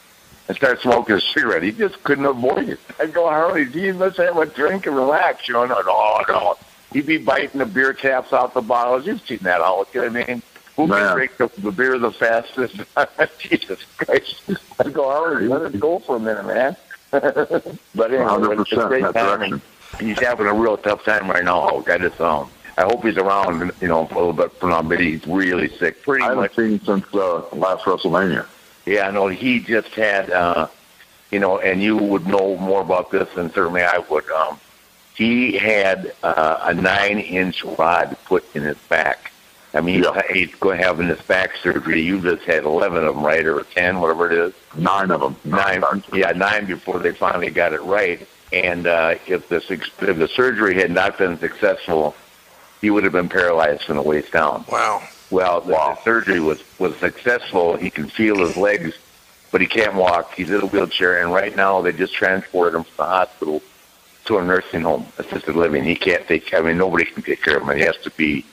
And start smoking a cigarette. He just couldn't avoid it. I'd go, Harley, gee, let's have a drink and relax. You know, no, no, no. He'd be biting the beer caps off the bottles. You've seen that all. You know what I mean? Who can drink the, the beer the fastest? Jesus Christ. I'd go, Harley, let it go for a minute, man. but anyway, it's a 100% great time. He's having a real tough time right now. I just, um, I hope he's around, you know, a little bit from now, but he's really sick. Pretty I haven't much. seen him since uh, last WrestleMania. Yeah, no, he just had, uh, you know, and you would know more about this than certainly I would. Um, he had uh, a nine-inch rod put in his back. I mean, he's going to have in his back surgery. You just had eleven of them, right, or ten, whatever it is. Nine of them. Nine, yeah, nine before they finally got it right. And uh, if the suc- if the surgery had not been successful, he would have been paralyzed from the waist down. Wow. Well, the, the surgery was was successful. He can feel his legs, but he can't walk. He's in a wheelchair, and right now they just transported him from the hospital to a nursing home, assisted living. He can't take. I mean, nobody can take care of him. He has to be,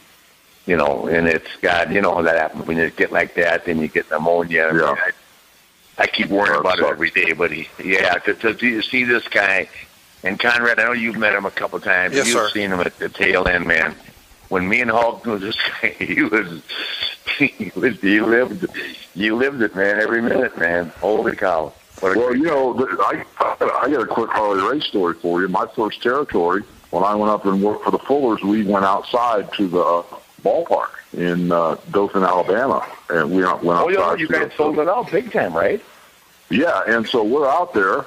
you know. And it's God, you know how that happens when you get like that, then you get pneumonia. I, mean, I, keep worrying about it every day, but he, yeah, to, to, to see this guy and Conrad, I know you've met him a couple times. Yes, you've sir. seen him at the tail end, man. When me and Hulk was this guy, he was, he was, he lived, he lived it, man. Every minute, man. Holy cow! What Well, you know, I, I got a quick Harley Race story for you. My first territory, when I went up and worked for the Fullers, we went outside to the uh, ballpark in uh, Dothan, Alabama, and we went Oh, yeah, you guys sold it out big time, right? Yeah, and so we're out there,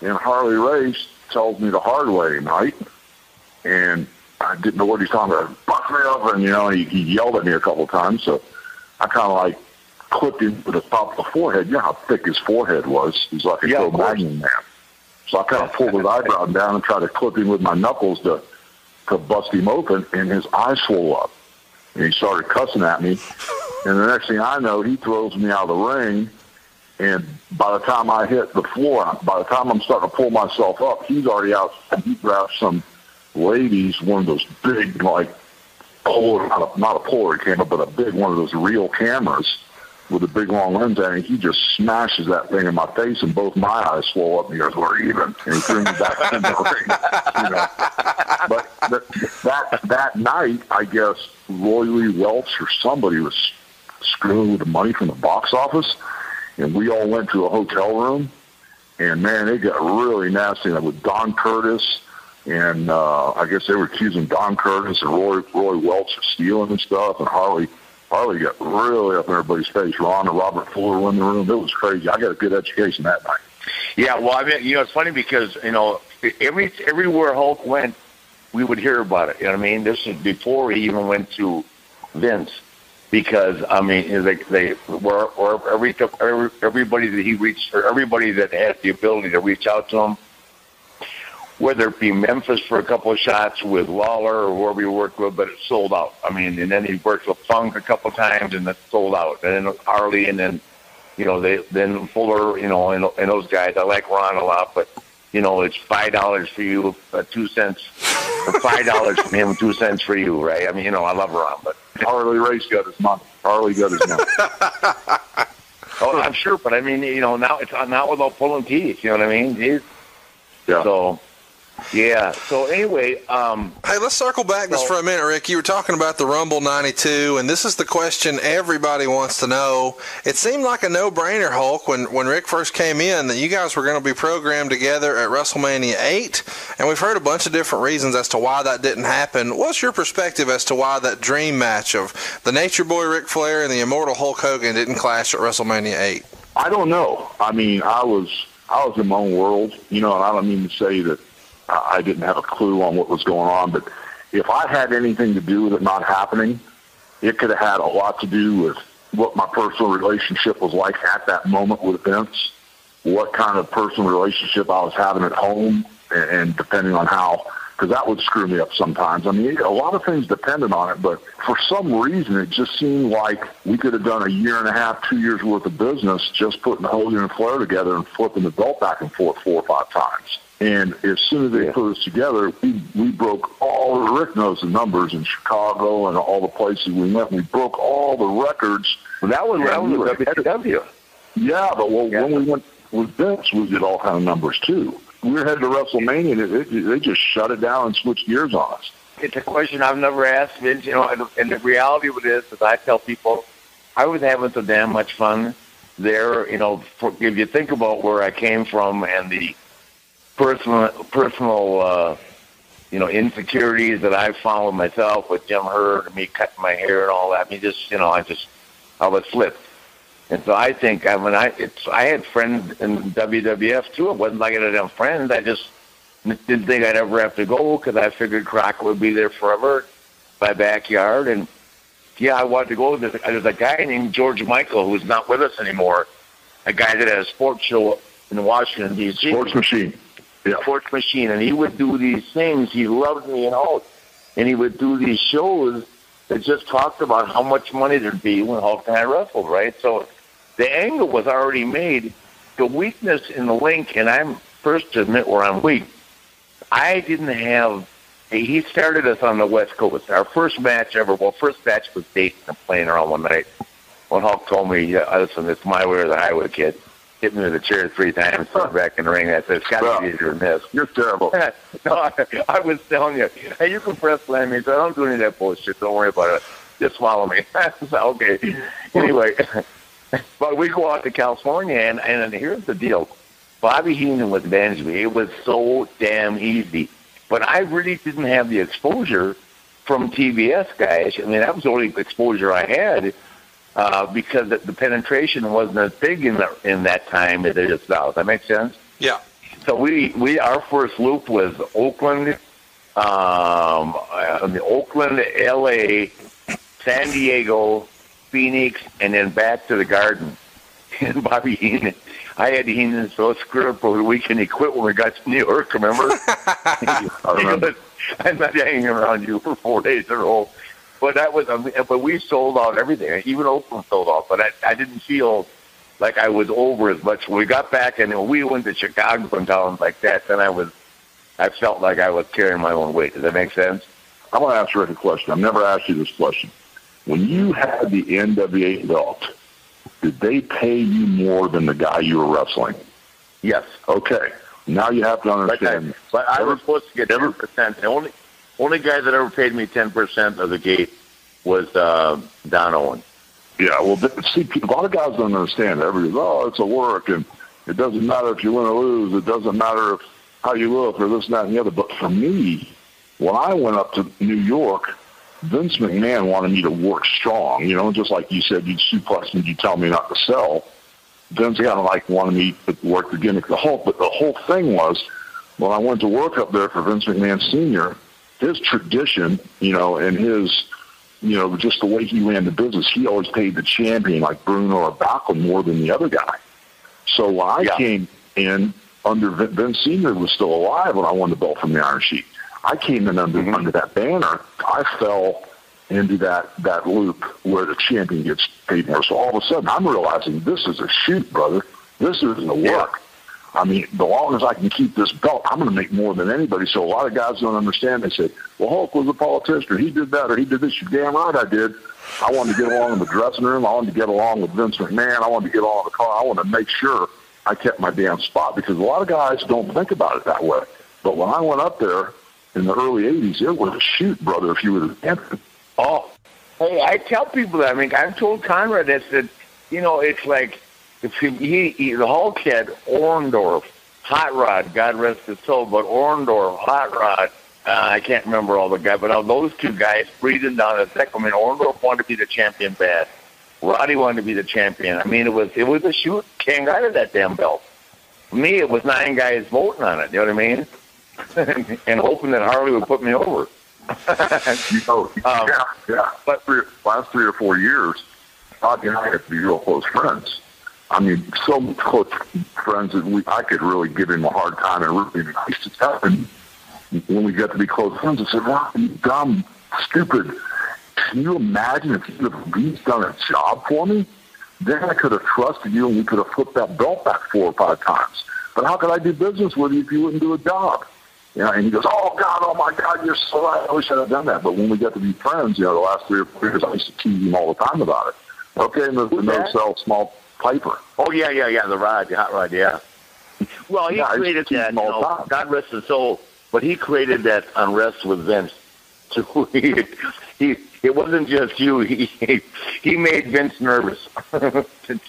and Harley Race tells me the hard way, Knight, and I didn't know what he's talking about. Buck me up, and you know, he, he yelled at me a couple of times, so I kind of like clipped him to the top of the forehead. You know how thick his forehead was? He's like a Yeah. Magnum man. So I kind of pulled his eyebrow down and tried to clip him with my knuckles to to bust him open, and his eyes swole up, and he started cussing at me. And the next thing I know, he throws me out of the ring. And by the time I hit the floor, by the time I'm starting to pull myself up, he's already out. He grabbed some ladies, one of those big, like, polar, not a, not a camera, but a big one of those real cameras with a big long lens it. He just smashes that thing in my face, and both my eyes swell up, and he goes, "We're even." And he threw me back in the ring. You know. But that, that that night, I guess Roy Lee Welch or somebody was screwing with the money from the box office, and we all went to a hotel room, and man, it got really nasty with Don Curtis. And uh, I guess they were accusing Don Curtis and Roy Roy Welch of stealing and stuff, and Harley Harley got really up in everybody's face. Ron and Robert Fuller were in the room. It was crazy. I got a good education that night. Yeah, well, I mean, you know, it's funny because you know, every everywhere Hulk went, we would hear about it. You know what I mean? This is before he even went to Vince, because I mean, they they were or every every- everybody that he reached, or everybody that had the ability to reach out to him, whether it be Memphis for a couple of shots with Lawler or whoever he worked with, but it sold out. I mean, and then he worked with Funk a couple of times and it sold out. And then Harley, and then you know, they then Fuller, you know, and, and those guys. I like Ron a lot, but you know, it's five dollars for you, uh, two cents, or five dollars from him, two cents for you, right? I mean, you know, I love Ron, but Harley Race got his money. Harley got his money. oh, I'm sure, but I mean, you know, now it's not without pulling teeth. You know what I mean? Jeez. Yeah. So, yeah. So anyway, um, Hey, let's circle back just for a minute, Rick. You were talking about the Rumble 92, and this is the question everybody wants to know. It seemed like a no-brainer, Hulk, when, when Rick first came in, that you guys were going to be programmed together at WrestleMania 8, and we've heard a bunch of different reasons as to why that didn't happen. What's your perspective as to why that dream match of the Nature Boy Ric Flair and the Immortal Hulk Hogan didn't clash at WrestleMania 8? I don't know. I mean, I was I was in my own world, you know, and I don't mean to say that I didn't have a clue on what was going on, but if I had anything to do with it not happening, it could have had a lot to do with what my personal relationship was like at that moment with Vince, what kind of personal relationship I was having at home, and, and depending on how, because that would screw me up sometimes. I mean, a lot of things depended on it, but for some reason, it just seemed like we could have done a year and a half, two years worth of business just putting Hogan and Flair together and flipping the belt back and forth four or five times. And as soon as they put us together, we, we broke all Rick knows the numbers in Chicago and all the places we went. We broke all the records. that was that And we was were ahead of- WCW. yeah, but well, when we went with Vince, we did all kind of numbers too. We were headed to WrestleMania, and it, it, they just shut it down and switched gears on us. It's a question I've never asked Vince. You know, and, and the reality of it is, is I tell people, I was having so damn much fun there. You know, for, if you think about where I came from and the personal, personal, uh, you know, insecurities that I found with myself with Jim Herd and me cutting my hair and all that. I mean, just you know, I just I was flipped. And so I think I mean I it's I had friends in WWF too. It wasn't like I didn't have friends. I just didn't think I'd ever have to go because I figured Crockett would be there forever, my backyard. And yeah, I wanted to go. There's there's a guy named George Michael who's not with us anymore. A guy that had a sports show in Washington D.C. Sports Machine. Yeah. Sports Machine, and he would do these things. He loved me and Hulk, and he would do these shows that just talked about how much money there'd be when Hulk and I wrestled. Right, so the angle was already made. The weakness in the link, and I'm first to admit where I'm weak. I didn't have. He started us on the West Coast. Our first match ever. Well, first match was dating and playing around one night. When Hulk told me, yeah, "Listen, it's my way or the highway, kid." Hit me with a chair three times, me back in the ring. I said, "It's got to be easier than this." You're terrible. no, I, I was telling you, hey, you can press slam me. So I don't do any of that bullshit. Don't worry about it. Just swallow me. Okay. Anyway, but we go out to California, and, and here's the deal. Bobby Heenan would manage me. It was so damn easy. But I really didn't have the exposure from TBS guys. I mean, that was the only exposure I had uh, because the, the penetration wasn't as big in, the, in that time as it is now. Does that make sense? Yeah. So we we our first loop was Oakland, um, uh, the Oakland, L.A., San Diego, Phoenix, and then back to the Garden. And Bobby Heenan, I had Heenan so screwed up over the weekend. He quit when we got to New York. Remember? he goes, I'm not hanging around you for four days in a row. But that was, but we sold out everything. Even Oakland sold out. But I, I didn't feel like I was over as much. When we got back and we went to Chicago and towns like that, then I was, I felt like I was carrying my own weight. Does that make sense? I want to ask Rick a question. I've never asked you this question. When you had the NWA belt, did they pay you more than the guy you were wrestling? Yes. Okay. Now you have to But I, understand. but I was supposed to get ten percent. The only only guy that ever paid me ten percent of the gate was uh, Don Owen. Yeah, well, see, a lot of guys don't understand. Everybody's, oh, it's a work, and it doesn't matter if you win or lose. It doesn't matter if how you look or this, and that, and the other. But for me, when I went up to New York, Vince McMahon wanted me to work strong. You know, just like you said, you'd suplex me, you tell me not to sell. Vince kind of like wanted me to work the gimmick the Hulk. But the whole thing was, when I went to work up there for Vince McMahon Sr., his tradition, you know, and his you know, just the way he ran the business, he always paid the champion like Bruno or Backlund more than the other guy. So when I came in under Vin- Vince Senior was still alive when I won the belt from the Iron Sheik. I came in under mm-hmm. under that banner. I fell into that that loop where the champion gets paid more. So all of a sudden, I'm realizing this is a shoot, brother. This isn't a work. I mean, the long as I can keep this belt, I'm going to make more than anybody. So a lot of guys don't understand. They say, "Well, Hulk was a politician, or he did that, or he did this." You're damn right, I did. I wanted to get along in the dressing room. I wanted to get along with Vince McMahon. I wanted to get along in the car. I wanted to make sure I kept my damn spot because a lot of guys don't think about it that way. But when I went up there in the early '80s, it was a shoot, brother. If you were the champion. Oh, hey, I tell people that. I mean, I've told Conrad that, that you know, it's like he, he, he the Hulk had Orndorff, Hot Rod, God rest his soul, but Orndorff, Hot Rod, uh, I can't remember all the guys, but those two guys breathing down his neck. I mean, Orndorff wanted to be the champion bad. Roddy wanted to be the champion. I mean, it was it was a shoot. Can't get that damn belt. For me, it was nine guys voting on it. You know what I mean? and hoping that Harley would put me over. you know, Um, yeah, yeah. But for the last three or four years, Todd and I have to be real close friends. I mean, so close friends that we I could really give him a hard time and really nice to tell him when we got to be close friends. I said, "Wow, you dumb, stupid." Can you imagine if you have he's done a job for me? Then I could have trusted you and we could have flipped that belt back four or five times. But how could I do business with you if you wouldn't do a job? You know, and he goes, "Oh God, oh my God, you're so right. I wish I'd have done that." But when we got to be friends, you know, the last three or four years, I used to tease him all the time about it. Okay, the, the no sell small piper. Oh yeah, yeah, yeah. The rod, the hot rod, yeah. Well, he Yeah, created used to that. You know. God rest his soul, but he created that unrest with Vince. So he, he it wasn't just you. He he, he made Vince nervous. you know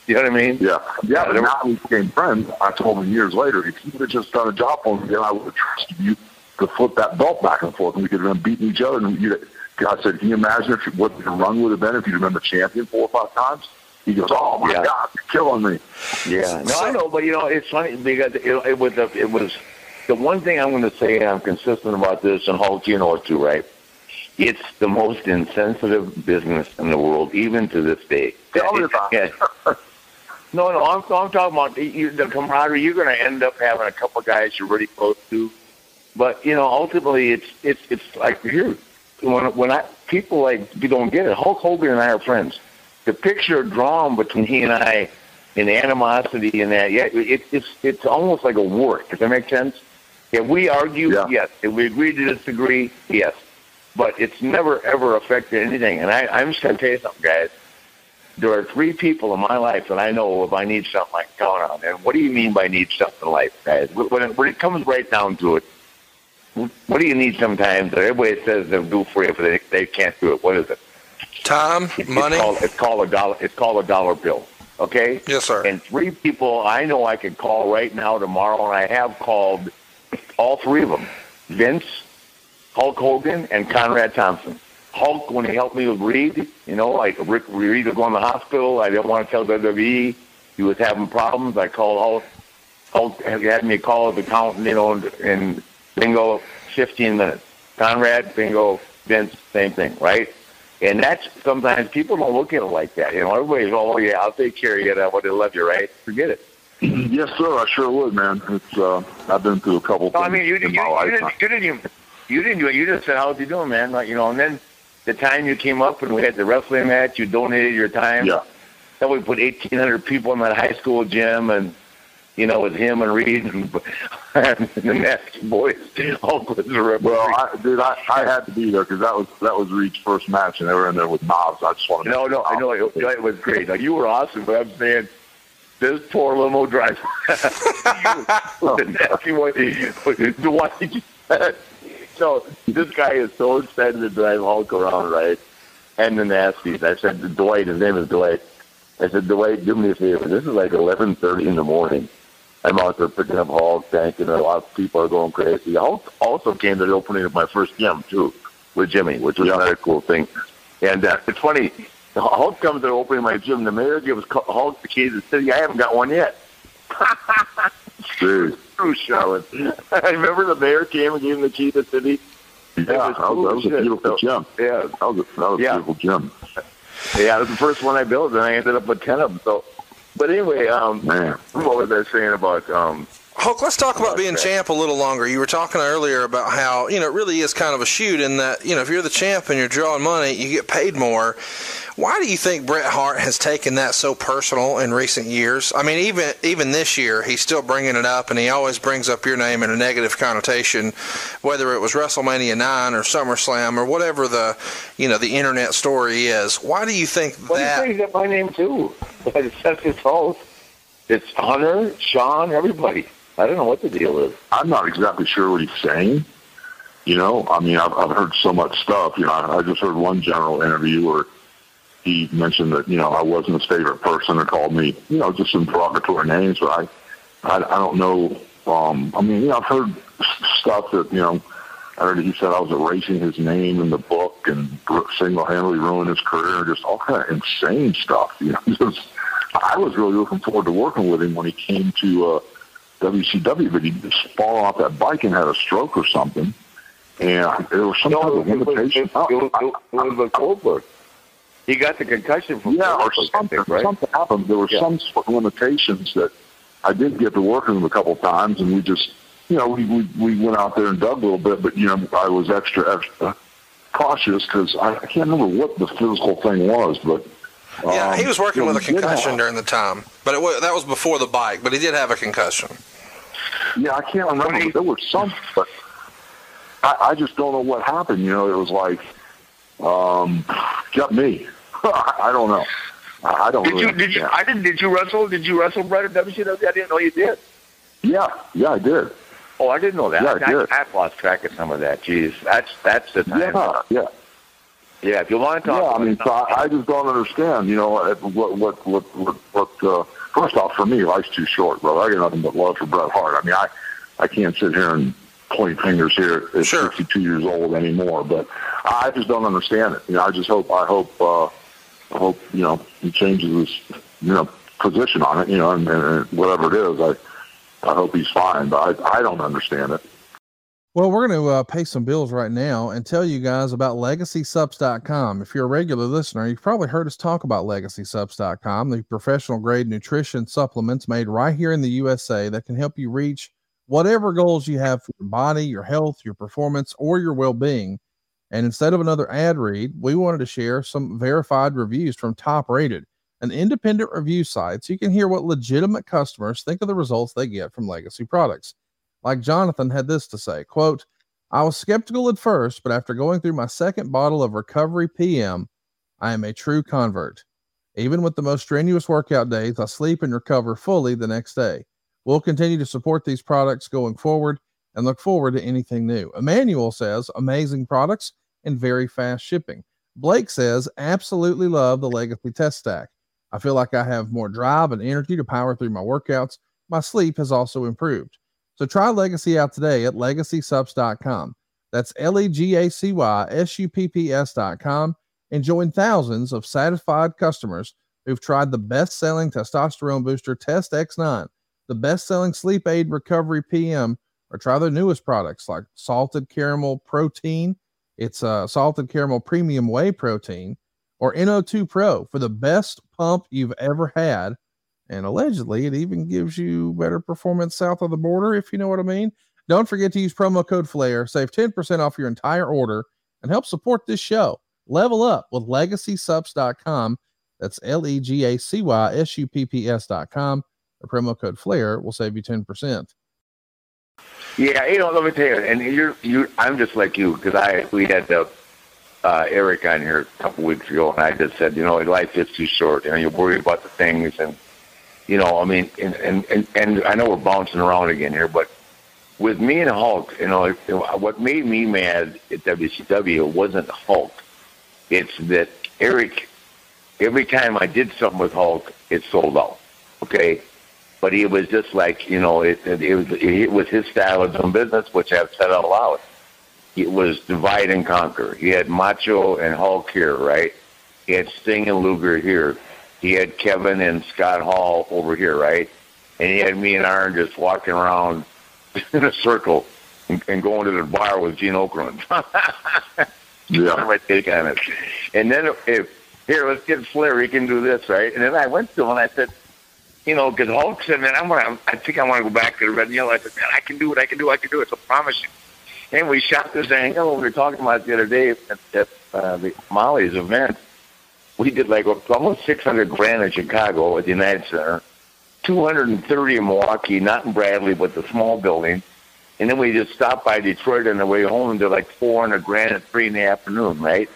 what I mean? Yeah, yeah. But there now we became friends. I told him years later, if you would have just done a job for me, then I would have trusted you to flip that belt back and forth, and we could have been beating each other. And you, I said, can you imagine if what the run would have been if you'd have been the champion four or five times? He goes, oh my Yeah. God, you're killing me. Yeah, no, I know, but you know, it's funny because it, it was a, it was the one thing I'm going to say, and I'm consistent about this, and Hulk, you know it too, right? It's the most insensitive business in the world, even to this day. Tell Yeah. No, no, I'm, I'm talking about you, the camaraderie. You're going to end up having a couple guys you're really close to, but you know, ultimately, it's it's it's like here when when I people like you don't get it. Hulk Hogan and I are friends. The picture drawn between he and I, and animosity and that, yeah, it, it's it's almost like a war. Does that make sense? If we argue, Yeah. yes. If we agree to disagree, yes. But it's never ever affected anything. And I, I'm just to tell you something, guys. There are three people in my life that I know if I need something, I can count on. And what do you mean by need something in life, guys? When it, when it comes right down to it, what do you need sometimes that everybody says they'll do for you, but they, they can't do it? What is it? Time, It's money. called, it's called a dollar. It's called a dollar bill. Okay. Yes, sir. And three people I know I could call right now, tomorrow, and I have called all three of them: Vince, Hulk Hogan, and Conrad Thompson. Hulk, when he helped me with Reed, you know, like Rick Reed was going to the hospital. I didn't want to tell WWE he was having problems. I called Hulk. Hulk had me call the accountant, you know, and, and bingo, 15 minutes. Conrad, bingo, Vince, same thing, right? And that's sometimes people don't look at it like that. You know, everybody's, oh yeah, I'll take care of you. I would love you, right? Forget it. yes, sir. I sure would, man. It's uh, I've been through a couple. No, I mean, you, you, you, didn't, you didn't even, you didn't do it. You just said, how's you doing, man? Like, you know, and then the time you came up and we had the wrestling match, you donated your time. Yeah. Then we put 1,800 people in that high school gym and, you know, with him and Reed and, and the Nasty Boys. Hulk was the referee. Well, I, dude, I, I had to be there because that was that was Reed's first match, and they were in there with knobs. I just want to. No, no, I know it, it was great. Like you were awesome, but I'm saying this poor limo driver, the nasty one, the one he just said. So this guy is so excited to drive Hulk around, right? And the nasties. I said to Dwight, his name is Dwight. I said, Dwight, do me a favor. This is like 11:30 in the morning. I'm out there picking up Hulk, thanking a lot of people are going crazy. Hulk also came to the opening of my first gym too, with Jimmy, which was another cool thing. And uh, it's funny, Hulk comes to the opening of my gym. The mayor gives Hulk the key to the city. I haven't got one yet. True, Charlotte. I remember the mayor came and gave him the key to the city. Yeah, that was, that was a beautiful gym. Yeah, That was a, that was a Yeah. beautiful gym. yeah, it was the first one I built, and I ended up with ten of them. So, but anyway, um, what was I saying about um, Hulk, let's talk about being champ a little longer. You were talking earlier about how, you know, it really is kind of a shoot in that, you know, if you're the champ and you're drawing money, you get paid more. Why do you think Bret Hart has taken that so personal in recent years? I mean, even even this year, he's still bringing it up, and he always brings up your name in a negative connotation, whether it was WrestleMania nine or SummerSlam or whatever the, you know, the internet story is. Why do you think Well, that? he brings up my name too. But it's that's his fault. It's Hunter, Shawn, everybody. I don't know what the deal is. I'm not exactly sure what he's saying. You know, I mean, I've, I've heard so much stuff. You know, I, I just heard one general interview where he mentioned that you know I wasn't his favorite person and called me you know just some derogatory names. But I, I, I don't know. Um, I mean, you know, I've heard stuff that you know. I heard he said I was erasing his name in the book and single-handedly ruined his career. Just all kind of insane stuff. You know, just I was really looking forward to working with him when he came to uh, WCW, but he just fall off that bike and had a stroke or something. And there was some No, type of limitation. it, was, oh, it, was, it was with Goldberg. He got the concussion from yeah, or Goldberg, something. think, right? Something happened. There were Yeah. some sort of limitations that I did get to work with him a couple of times, and we just, you know, we, we we went out there and dug a little bit, but you know, I was extra extra cautious because I, I can't remember what the physical thing was, but. Yeah, um, he was working you know, with a concussion have- during the time, but it was, that was before the bike. But he did have a concussion. Yeah, I can't remember. but There was some, but I, I just don't know what happened. You know, it was like, um, got me. I don't know. I, I don't. Did really you? Did you? I didn't. Did you wrestle? Did you wrestle Bret at WCW? I didn't know you did. Yeah, yeah, I did. Oh, I didn't know that. Yeah, I did. I've lost track of some of that. Jeez, that's that's the time. Yeah, yeah. Yeah, if you want to talk, Yeah, I mean, so I, I just don't understand. You know, uh, what what what what, what uh, first off, for me, life's too short, brother. I got nothing but love for Bret Hart. I mean, I I can't sit here and point fingers here at 62 years old anymore, but I just don't understand it. You know, I just hope I hope uh, I hope you know he changes his you know position on it. You know, and, and whatever it is, I I hope he's fine, but I I don't understand it. Well, we're going to uh, pay some bills right now and tell you guys about LegacySupps.com. If you're a regular listener, you've probably heard us talk about LegacySupps.com, the professional grade nutrition supplements made right here in the USA that can help you reach whatever goals you have for your body, your health, your performance, or your well being. And instead of another ad read, we wanted to share some verified reviews from Top Rated, an independent review site, so you can hear what legitimate customers think of the results they get from legacy products like jonathan had this to say quote i was skeptical at first but after going through my second bottle of recovery pm i am a true convert. Even with the most strenuous workout days i sleep and recover fully the next day. We'll continue to support these products going forward and look forward to anything new. Emmanuel says amazing products and very fast shipping. Blake says absolutely love the legacy test stack. I feel like i have more drive and energy to power through my workouts. My sleep has also improved so try Legacy out today at legacysupps.com. That's L E G A C Y S U P P S.com and join thousands of satisfied customers who've tried the best selling testosterone booster Test X9, the best selling sleep aid recovery PM, or try their newest products like salted caramel protein. It's a salted caramel premium whey protein or NO2 Pro for the best pump you've ever had and allegedly it even gives you better performance south of the border if you know what i mean don't forget to use promo code flair save 10% off your entire order and help support this show level up with legacysupps.com that's L E G A C Y S U P P S.com. the promo code flair will save you 10% Yeah, you know, let me tell you, and you're you. I'm just like you because I we had uh, uh, Eric on here a couple weeks ago, and I just said, you know, life is too short. You know, you're worried about the things, and you know, I mean, and and and, and I know we're bouncing around again here, but with me and Hulk, you know, what made me mad at WCW wasn't Hulk. It's that Eric. Every time I did something with Hulk, it sold out. Okay, but he was just like you know it, it, it was it was his style of doing business, which I've said out loud. It was divide and conquer. He had Macho and Hulk here, right? He had Sting and Luger here. He had Kevin and Scott Hall over here, right? And he had me and Arn just walking around in a circle and, and going to the bar with Gene Okerlund. yeah, my take on it. And then if here, let's get Flair. He can do this, right? And then I went to him and I said, you know, because Hulk said, man, I'm gonna, I think I want to go back to the red and yellow. I said, man, I can do it, I can do it, I can do it. So promise you. And we shot this angle. We were talking about it the other day at, at uh, the Molly's event. We did like almost 600 grand in Chicago at the United Center, 230 in Milwaukee, not in Bradley, but the small building. And then we just stopped by Detroit on the way home and did like 400 grand at three in the afternoon, right?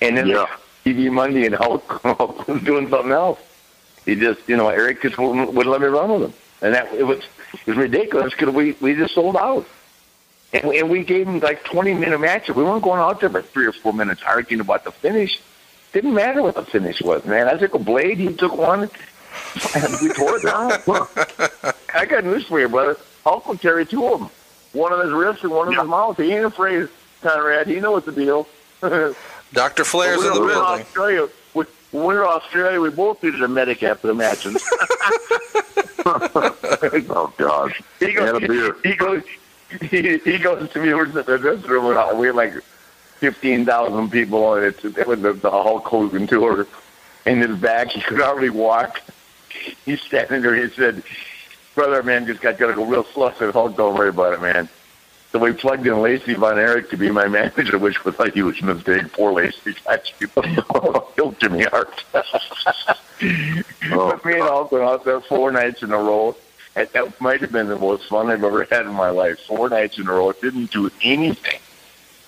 And then Yeah. TV Monday and Hulk was doing something else. He just, you know, Eric just wouldn't, wouldn't let me run with him, and that it was it was ridiculous because we we just sold out, and, we- and we gave him like 20 minute matches. We weren't going out there for three or four minutes arguing about the finish. Didn't matter what the finish was, man. I took a blade, he took one, and we tore it down. I got news for you, brother. Hulk will carry two of them, one on his wrist and one on his mouth. He ain't afraid, Conrad. He knows the deal. Dr. Flair's in the When we were building. Australia, we, when we were in Australia, we both needed a medic after the matches. oh God! He goes, And a beer. he goes, he, he goes to me. We're in the dressing room. and we're like fifteen thousand people, and it's it was the, the Hulk Hogan tour. In his back, he could hardly walk. He's standing there. He said, "Brother, man, just got got to go real slow." I said, "Hulk, don't worry about it, man." So we plugged in Lacey Von Erich to be my manager, which was a huge mistake. Poor Lacey. She killed Jimmy Hart. But me and Hulk went out there four nights in a row. And that might have been the most fun I've ever had in my life. Four nights in a row. It didn't do anything.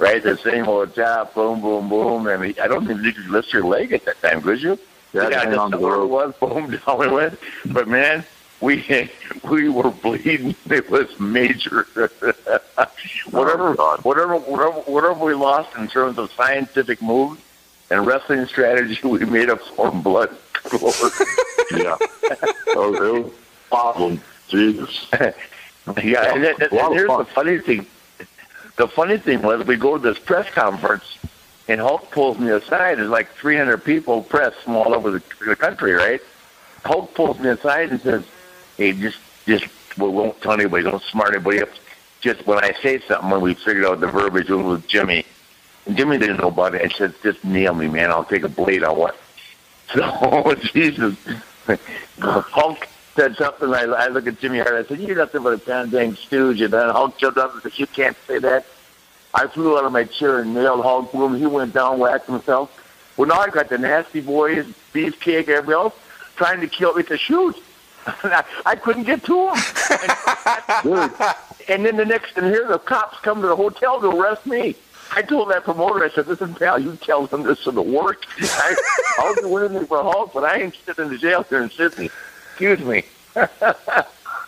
Right? The same old job, boom, boom, boom. And he, I don't think you could lift your leg at that time, could you? Yeah, yeah hang just where it was, boom, down we went. But man, we we were bleeding. It was major. whatever, oh, whatever, whatever, whatever we lost in terms of scientific moves and wrestling strategy, we made up for blood. yeah. Oh, it was. Jesus. Yeah, and, and, and here's the funny thing. The funny thing was we go to this press conference, and Hulk pulls me aside. There's like 300 people press from all over the, the country, right? Hulk pulls me aside and says, "Hey, just, just, we won't tell anybody. Don't smart anybody up. Just when I say something, when we figured out the verbiage it was with Jimmy, and Jimmy didn't know about it. I said, just nail me, man. I'll take a blade. I'll what? So Jesus, Hulk said something. I, I look at Jimmy Hart. I said, "You're nothing but a damn dang stooge." And then Hulk jumped up and said, "You can't say that." I flew out of my chair and nailed Hulk boom. He went down, whacked himself. Well, now I got the nasty boys, beefcake, everybody else trying to kill me to shoot. I, I couldn't get to him. And, and then the next, and here the cops come to the hotel to arrest me. I told that promoter, I said, listen, pal, you tell them this will work. I, I'll do anything for Hulk, but I ain't sitting in the jail here in Sydney. Excuse me.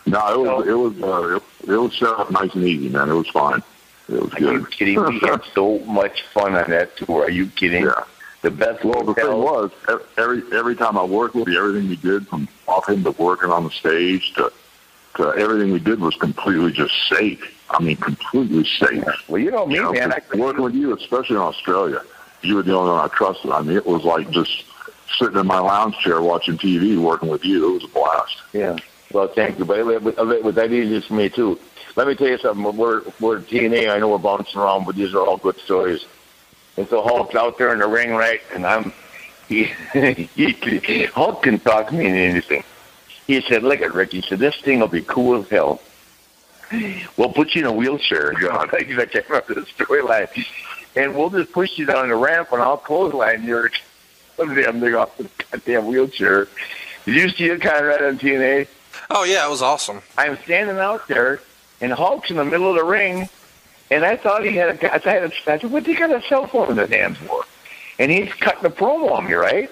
No, it was it was uh, it, it was set up nice and easy, man. It was fine. It was good. Are you kidding? We had so much fun on that tour. Are you kidding? Yeah. The best Well, the thing was, every every time I worked with you, everything we did, from off him to working on the stage to to everything we did was completely just safe. I mean, completely safe. Well, you know me, You know, man. I, working with you, especially in Australia, you were the only one I trusted. I mean, it was like just sitting in my lounge chair watching TV, working with you. It was a blast. Yeah. Well, thank you, but it, was- that easy for me too. Let me tell you something. We're we're TNA. I know we're bouncing around, but these are all good stories. And so Hulk's out there in the ring, right? And I'm he, he Hulk can talk me into anything. He said, "Look at Rick." He said, "This thing will be cool as hell. We'll put you in a wheelchair." God, I can't remember the storyline. And we'll just push you down the ramp, and I'll clothesline your damn thing off the goddamn wheelchair. Did you see it, Conrad, on TNA? Oh yeah, it was awesome. I'm standing out there, and Hulk's in the middle of the ring, and I thought he had a. I thought, I said, "What's he got a cell phone in his hands for?" And he's cutting a promo on me, right?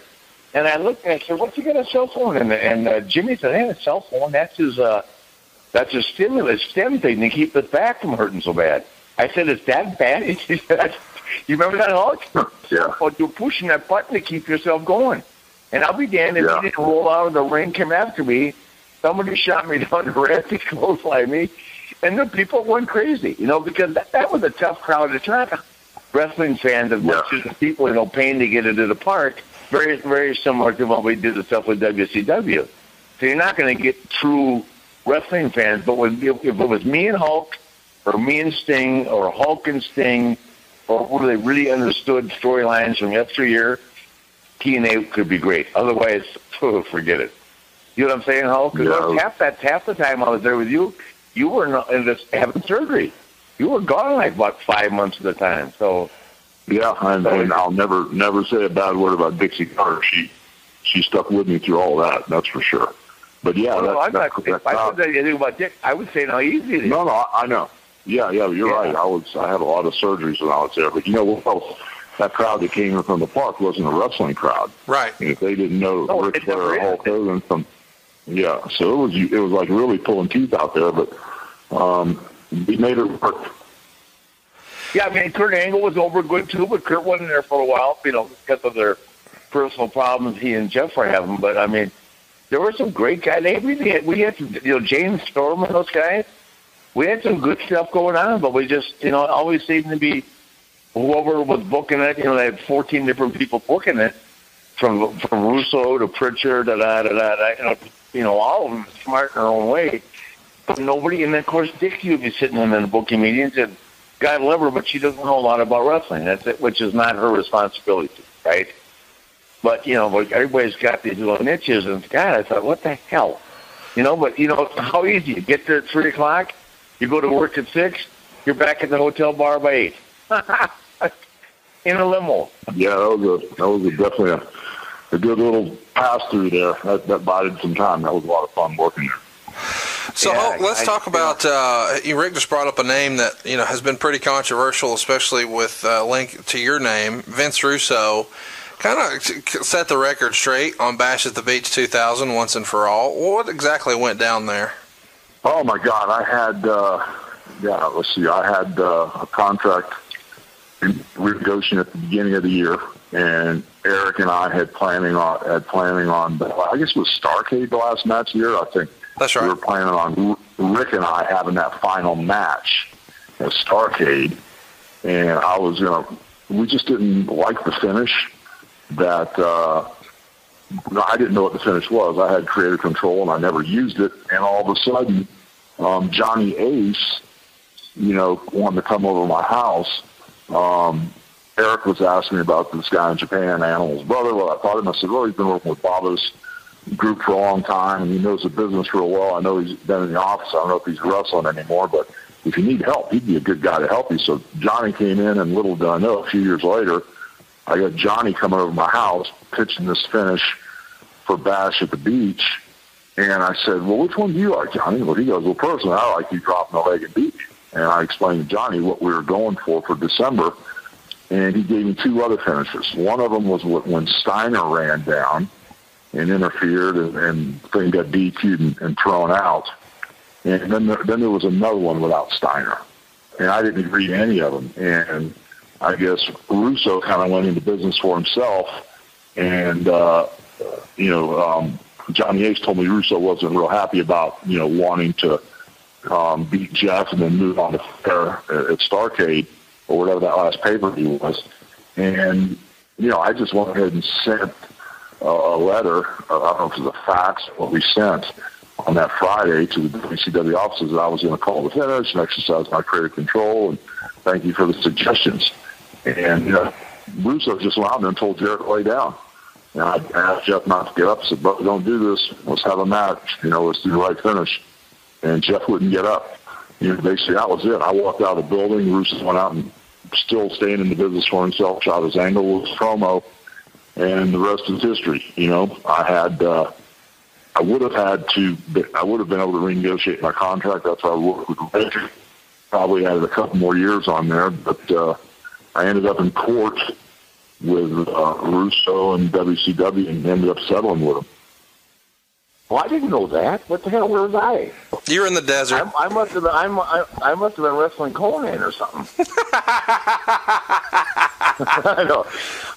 And I looked and I said, "What's he got a cell phone?" And and uh, Jimmy said, "Hey, a cell phone. That's his. uh That's his stimulus stem thing to keep his back from hurting so bad." I said, "Is that bad?" He said, "You remember that, Hulk? Yeah. Oh, you're pushing that button to keep yourself going." And I'll be damned if Yeah. he didn't roll out of the ring, come after me. Somebody shot me down the ramp, he clotheslined me, and the people went crazy, you know, because that, that was a tough crowd. It's not wrestling fans as much as the people, you know, paying to get into the park. Very, very similar to what we did the stuff with WCW. So you're not going to get true wrestling fans, but when, if it was me and Hulk, or me and Sting, or Hulk and Sting, or who they really understood storylines from yesteryear, TNA could be great. Otherwise, forget it. You know what I'm saying, Hulk? Because Yeah. half that half the time I was there with you, you were not in this having surgery. You were gone like about five months at a time. So Yeah, and, and I'll never never say a bad word about Dixie Carter. She she stuck with me through all that. That's for sure. But yeah, no, that, no, I'm that, not. that If I crowd- said anything about Dick, I would say how easy it is. No, no, I, I know. Yeah, yeah, you're right. I was I had a lot of surgeries when I was there, but you know what? That crowd that came in from the park wasn't a wrestling crowd. Right. And if they didn't know No, Ric it Flair or. Hulk Hogan from, yeah, so it was it was like really pulling teeth out there, but um, we made it work. Yeah, I mean, Kurt Angle was over good too, but Kurt wasn't there for a while, you know, because of their personal problems he and Jeff were having. But I mean, there were some great guys. They really had, we had, some, you know, James Storm and those guys. We had some good stuff going on, but we just, you know, always seemed to be whoever was booking it. You know, they had 14 different people booking it, from from Russo to Pritchard, da da da da. da you know, all of them smart in their own way. But nobody, and of course, Dick would be sitting in the booking meetings and God love her, but she doesn't know a lot about wrestling. That's it, which is not her responsibility, right? But you know, everybody's got these little niches, and God, I thought, what the hell, you know? But you know, how easy? Get there at three o'clock, you go to work at six, you're back at the hotel bar by eight, in a limo. Yeah, that was a that was a definitely a, a good little pass through there. That that bided some time. That was a lot of fun working there. So Yeah, Hulk, let's I- talk about. Uh, Rick just brought up a name that you know has been pretty controversial, especially with uh, link to your name, Vince Russo. Kind of set the record straight on Bash at the Beach 2000 once and for all. What exactly went down there? Oh my God, I had uh, yeah. Let's see, I had uh, a contract in renegotiation at the beginning of the year, and Eric and I had planning on had planning on. I guess it was Starcade the last match of the year. I think That's right. we were planning on Rick and I having that final match at Starcade, and I was gonna. We just didn't like the finish. That uh, no, I didn't know what the finish was. I had creative control, and I never used it. And all of a sudden, um, Johnny Ace, you know, wanted to come over to my house. Um, Eric was asking me about this guy in Japan, Animal's brother. Well, I thought him. I said, well, he's been working with Baba's group for a long time, and he knows the business real well. I know he's been in the office. I don't know if he's wrestling anymore, but if you need help, he'd be a good guy to help you. So Johnny came in, and little did I know, a few years later, I got Johnny coming over to my house, pitching this finish for Bash at the beach. And I said, well, which one do you like, Johnny? Well, he goes, well, personally, I like you dropping the leg at beach. And I explained to Johnny what we were going for for December. And he gave me two other finishes. One of them was when Steiner ran down and interfered and, and thing got DQ'd and, and thrown out. And then there, then there was another one without Steiner. And I didn't agree to any of them. And I guess Russo kind of went into business for himself. And, uh, you know, um, Johnny Ace told me Russo wasn't real happy about, you know, wanting to um, beat Jeff and then move on to Flair at Starcade or whatever that last pay per view was. And, you know, I just went ahead and sent a, a letter, uh, I don't know if it was a fax, what we sent on that Friday to the WCW offices that I was going to call the finish and exercise my creative control and thank you for the suggestions. And uh, Russo just out and told Jarrett lay down. And I asked Jeff not to get up. I said, "But don't do this. Let's have a match. You know, let's do the right finish." And Jeff wouldn't get up. You know, basically that was it. I walked out of the building. Russo went out and still staying in the business for himself. Shot his angle, with his promo, and the rest is history. You know, I had. uh I would have had to. I would have been able to renegotiate my contract. That's why I worked with Rick. Probably added a couple more years on there, but uh, I ended up in court with uh, Russo and WCW and ended up settling with them. Well, I didn't know that. What the hell? Where was I? You're in the desert. I, I must have been. I'm, I, I must have been wrestling Conan or something. I know.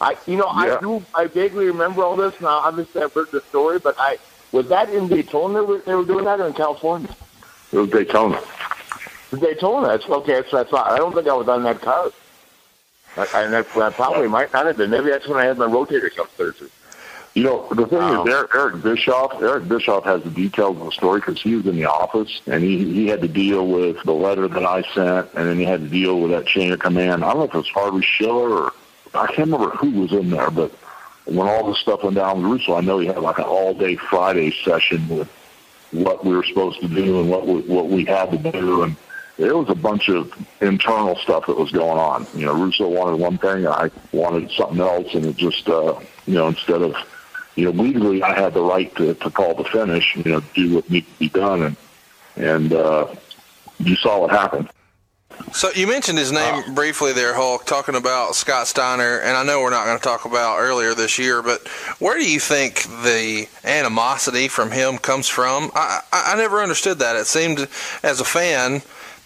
I, you know, I do. I vaguely remember all this. Now, obviously, I've heard the story, but I was that in Daytona. They were, they were doing that or in California? It was Daytona. Daytona. That's okay. That's what I thought. I don't think I was on that card. I, and that, that probably might not have been. Maybe that's when I had my rotator cuff surgery. You know, the thing Wow. is, Eric, Eric Bischoff. Eric Bischoff has the details of the story because he was in the office and he he had to deal with the letter that I sent, and then he had to deal with that chain of command. I don't know if it was Harvey Schiller or I can't remember who was in there, but when all this stuff went down with Russo, I know he had like an all day Friday session with what we were supposed to do and what we, what we had to do, and there was a bunch of internal stuff that was going on. You know, Russo wanted one thing, and I wanted something else, and it just uh, you know instead of you know legally I had the right to, to call the finish, you know, do what needed to be done, and and uh, you saw what happened. So you mentioned his name briefly there, Hulk, talking about Scott Steiner, and I know we're not going to talk about earlier this year, but where do you think the animosity from him comes from? I, I, I never understood that. It seemed, as a fan,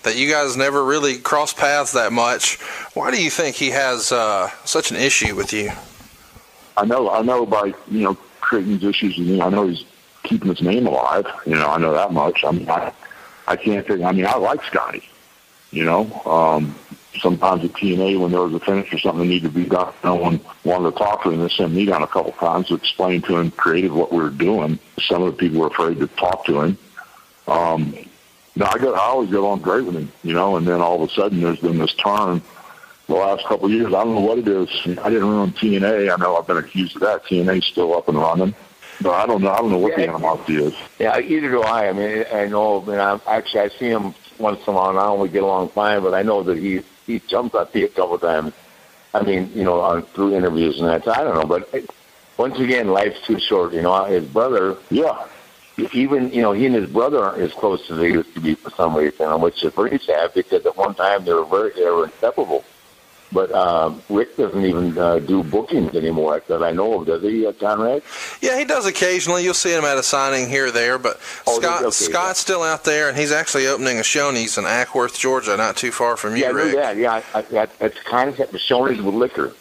that you guys never really cross paths that much. Why do you think he has uh, such an issue with you? I know, I know by you know creating these issues. You know, I know he's keeping his name alive. You know, I know that much. I mean, I, I can't think. I mean, I like Scotty. You know, um, sometimes at TNA when there was a finish or something that needed to be done, no one wanted to talk to him. They sent me down a couple times to explain to him creative what we were doing. Some of the people were afraid to talk to him. Um, no, I got I always got on great with him, you know, and then all of a sudden there's been this turn the last couple of years. I don't know what it is. I didn't run TNA. I know I've been accused of that. TNA's still up and running. But I don't know. I don't know what Yeah. the animosity is. Yeah, either do I. I mean, I know. I mean, I, actually, I see him once in a while and we get along fine. But I know that he he jumped at me a couple times. I mean, you know, on through interviews and that. So I don't know, but it, once again, life's too short. You know, his brother. Yeah. Even you know, he and his brother aren't as close as they used to be for some reason, which is pretty sad because at one time they were very they were inseparable. But um, Rick doesn't even uh, do bookings anymore that I know of, does he, uh, Conrad? Yeah, he does occasionally. You'll see him at a signing here or there, but Oh, Scott okay, Scott's still out there, and he's actually opening a Shoney's in Acworth, Georgia, not too far from you, Yeah, Rick. that. Yeah, I, I, that, that's a concept of Shoney's with liquor.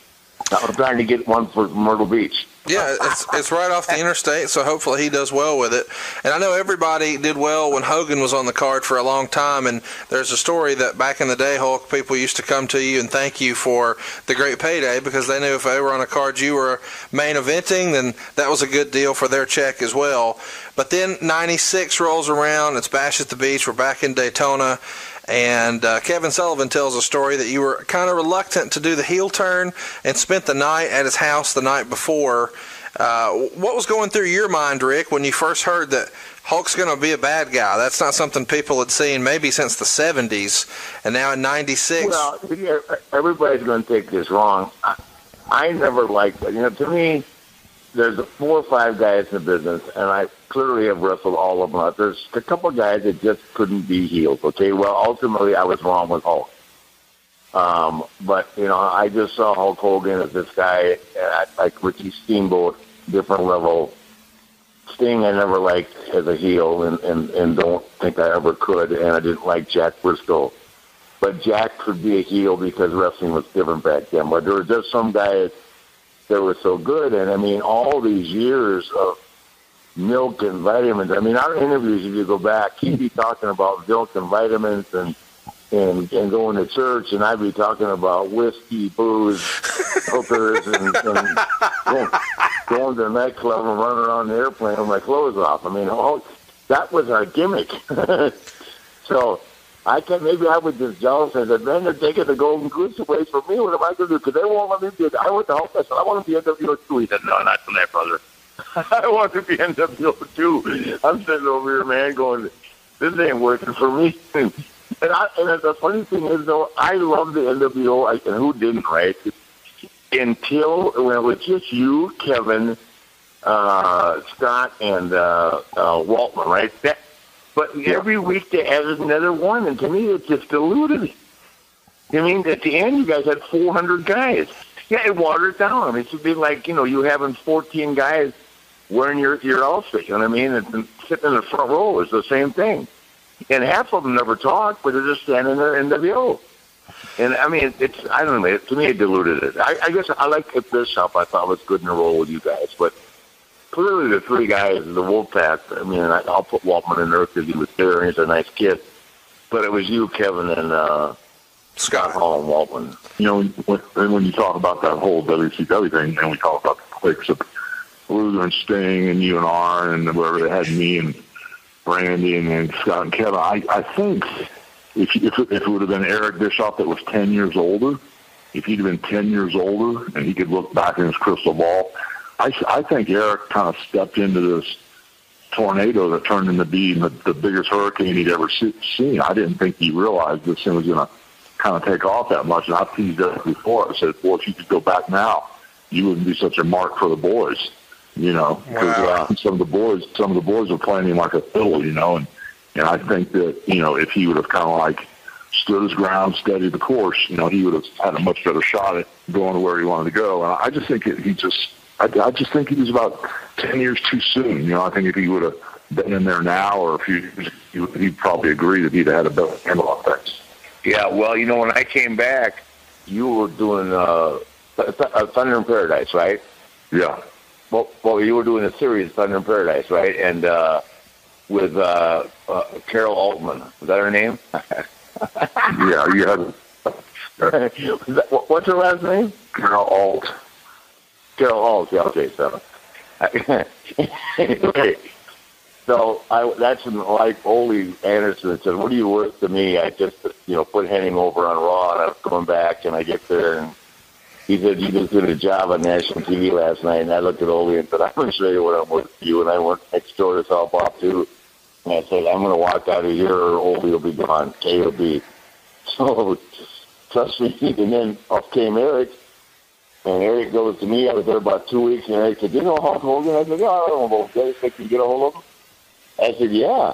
I'm trying to get one for Myrtle Beach. Yeah, it's it's right off the interstate, so hopefully he does well with it. And I know everybody did well when Hogan was on the card for a long time. And there's a story that back in the day, Hulk, people used to come to you and thank you for the great payday because they knew if they were on a card you were main eventing, then that was a good deal for their check as well. But then '96 rolls around, it's Bash at the Beach, we're back in Daytona. And uh, Kevin Sullivan tells a story that you were kind of reluctant to do the heel turn and spent the night at his house the night before. Uh, what was going through your mind, Rick, when you first heard that Hulk's going to be a bad guy? That's not something people had seen maybe since the 70s. And now in 96. Well, yeah, everybody's going to take this wrong. I, I never liked it. You know, to me, there's four or five guys in the business, and I clearly have wrestled all of them out. There's a couple of guys that just couldn't be healed. Okay, well, ultimately, I was wrong with Hulk. Um, but you know, I just saw Hulk Hogan as this guy, uh, like Ricky Steamboat, different level. Sting, I never liked as a heel, and, and and don't think I ever could. And I didn't like Jack Brisco, but Jack could be a heel because wrestling was different back then. But there were just some guys that were so good, and I mean, all these years of milk and vitamins. I mean, our interviews, if you go back, he'd be talking about milk and vitamins and and and going to church, and I'd be talking about whiskey, booze, hookers, and, and going, going to the nightclub and running around the airplane with my clothes off. I mean, all, that was our gimmick. so I can maybe I was just jealous and said, man, they're taking the golden goose away from me. What am I going to do? Because they won't let me be. I went to Hulk. I said, I want to be NWO too. He said, no, not for that, brother. I want to be NWO too. I'm sitting over here, man, going, this ain't working for me. And, I, and the funny thing is, though, I love the NWO, I, and who didn't, right? Until when it was just you, Kevin, uh, Scott, and uh, uh, Waltman, right? That, but every week they added another one, and to me, it just diluted. I mean, at the end, you guys had 400 guys. Yeah, it watered down. I mean, it should be like you know, you having 14 guys wearing your your outfit. You know what I mean? And, sitting in the front row is the same thing. And half of them never talk, but they're just standing there in NWO. And I mean, it's I don't know. To me, it diluted it. I, I guess I like Kip Bishop. I thought was good in a role with you guys, but clearly the three guys, the Wolfpack. I mean, I, I'll put Waltman in there because he was there and he's a nice kid. But it was you, Kevin, and uh, Scott Hall and Waltman. You know, when, when when you talk about that whole WCW thing, and we talk about the cliques of Luger and Sting and you and R and wherever they had me and Brandy and, and Scott and Kevin, I, I think if, if, it- if it would have been Eric Bischoff that was 10 years older, if he'd have been 10 years older and he could look back in his crystal ball, I, I think Eric kind of stepped into this tornado that turned into being the, the biggest hurricane he'd ever see, seen. I didn't think he realized this thing was going to kind of take off that much. And I teased Eric before. I said, "Boy, if you could go back now, you wouldn't be such a mark for the boys." You know, because Wow. uh, some of the boys, some of the boys were playing him like a fiddle. You know, and and I think that you know if he would have kind of like stood his ground, steadied the course, you know, he would have had a much better shot at going to where he wanted to go. And I just think it, he just, I, I just think he was about ten years too soon. You know, I think if he would have been in there now, or if he, he would- he'd probably agree that he'd have had a better handle on things. Yeah, well, you know, when I came back, you were doing uh, Th- Th- Thunder in Paradise, right? Yeah. Well, well, you were doing a series, Thunder in Paradise, right? And uh, with uh, uh, Carol Altman, was that her name? yeah, you had. That- what- What's her last name? Carol Alt. Carol Alt. Yeah, okay, so. okay. So I that's when like Ole Anderson said, "What are you worth to me?" I just you know put Hennig over on Raw, and I was coming back, and I get there, and he said, "You just did a job on national TV last night." And I looked at Ole and said, "I'm going to show you what I'm worth you." And I went next door to South Bob too, and I said, "I'm going to walk out of here, or Ole will be gone. K will be." So trust me. And then up came Eric, and Eric goes to me. I was there about two weeks, and Eric said, "Do you know Hulk Hogan?" I said, "Yeah, I don't know that. Think you can get a hold of him?" I said, "Yeah."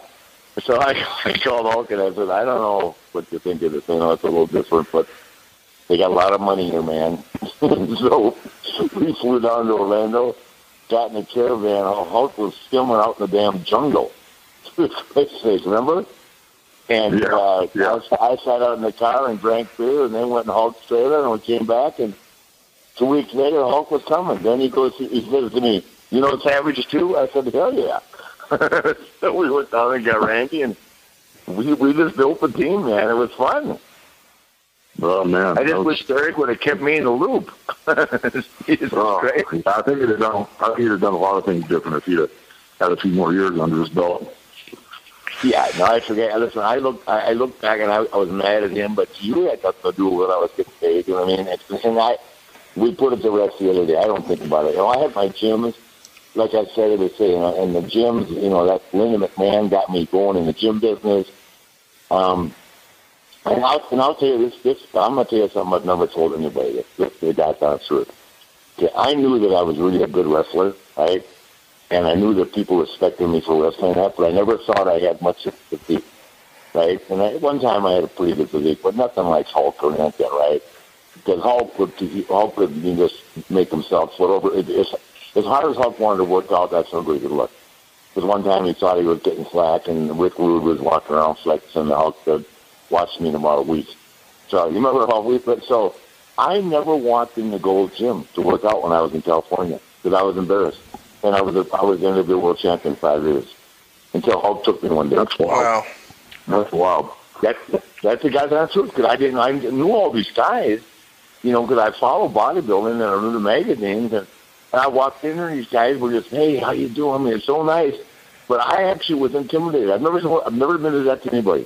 So I, I called Hulk and I said, "I don't know what you think of this. You know, it's a little different, but they got a lot of money here, man." so we flew down to Orlando, got in a caravan. Hulk was filming out in the damn jungle. Remember? And Yeah, uh, I, was- I sat out in the car and drank beer, and then went in Hulk's trailer, and we came back, and two weeks later, Hulk was coming. Then he goes, he says to me, "You know Savages too?" I said, "Hell yeah!" so we went down and got Randy, and we we just built the team, man. It was fun. Oh man, I just wish Eric would have kept me in the loop. Oh, great. I think he'd have done. I think he'd have done a lot of things different if he'd have had a few more years under his belt. Yeah, no, I forget. Listen, I look, I, I look back and I, I was mad at him, but you had nothing to do with what I was getting paid. You know what I mean? It's, and I, we put it to rest the other day. I don't think about it. You know, I had my gyms, like I said, it was saying, you know, and the gyms. You know, that Linda McMahon got me going in the gym business. Um, and I'll, and I'll tell you this, this, I'm gonna tell you something I've never told anybody. This, this the guy's honest truth. Okay, I knew that I was really a good wrestler, right? And I knew that people respected me for wrestling that, but I never thought I had much of a physique, right? And at one time I had a pretty good physique, but nothing like Hulk or anything, right? Because Hulk would, Hulk would you know, just make himself foot over. It, it's, as hard as Hulk wanted to work out, that's no good look. Because one time he thought he was getting slack, and Rick Rude was walking around flexing, and Hulk said, watch me a week. So you remember how we but so I never walked in the gold gym to work out when I was in California because I was embarrassed. And I was a, I was going to be world champion five years until Hulk took me one day. That's Wow. That's wild. That, that's the guy's answer because I didn't I knew all these guys, you know, because I follow bodybuilding and I knew the magazines and, and I walked in there and these guys were just, hey, how you doing? I mean, it's so nice. But I actually was intimidated. I've never I've never admitted that to anybody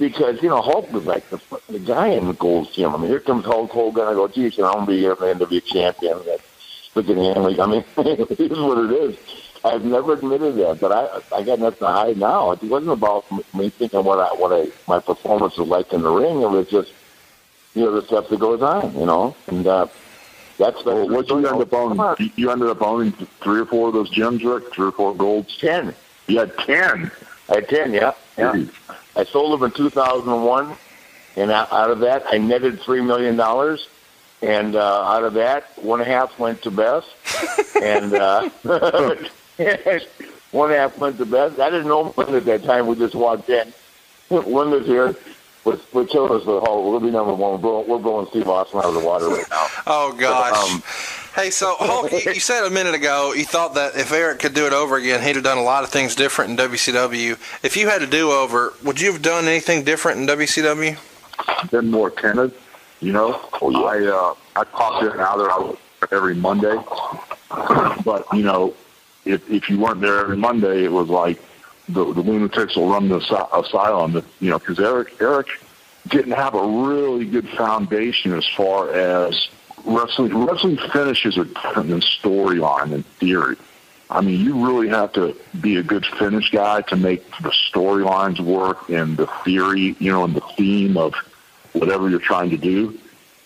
because you know Hulk was like the, the guy in the gold gym. I mean, here comes Hulk Hogan. I go, geez, you know, I'm gonna be here man to be a champion. That look at him. Like, I mean, it is what it is. I've never admitted that, but I I got nothing to hide now. It wasn't about me thinking what I what I my performance was like in the ring. It was just you know the stuff that goes on, you know, and uh, that's Well, what you end up owning? You- You ended up owning three or four of those gyms, Rick. Three or four golds. Ten. You had ten. I had ten. Yeah, yeah. I sold them in 2001, and out out of that, I netted three million dollars. And uh, out of that, one and a half went to Beth, and uh, one and a half went to Beth. I didn't know Linda at that time. We just walked in. Linda's here. We're, we're killing us with Hulk. We'll be number one. We're blowing, we're blowing Steve Austin out of the water right now. Oh gosh. Um, hey, so Hulk, you, you said a minute ago you thought that if Eric could do it over again, he'd have done a lot of things different in WCW. If you had to do over, would you have done anything different in WCW? Been more timid. You know, I uh, I popped in and out there every Monday, but you know, if if you weren't there every Monday, it was like the the lunatics will run the asylum. You know, because Eric Eric didn't have a really good foundation as far as wrestling wrestling finishes are different than storyline and theory. I mean, you really have to be a good finish guy to make the storylines work and the theory, you know, and the theme of whatever you're trying to do.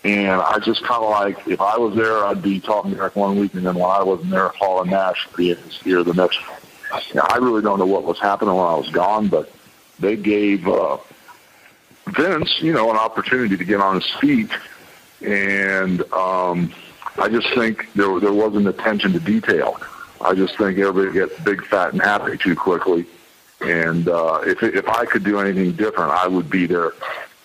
And I just kind of like, if I was there, I'd be talking back one week, and then when I wasn't there, Hall and Nash would be in his ear the next. I really don't know what was happening when I was gone, but they gave uh, Vince, you know, an opportunity to get on his feet, and um, I just think there there wasn't attention to detail. I just think everybody gets big, fat, and happy too quickly. And uh, if if I could do anything different, I would be there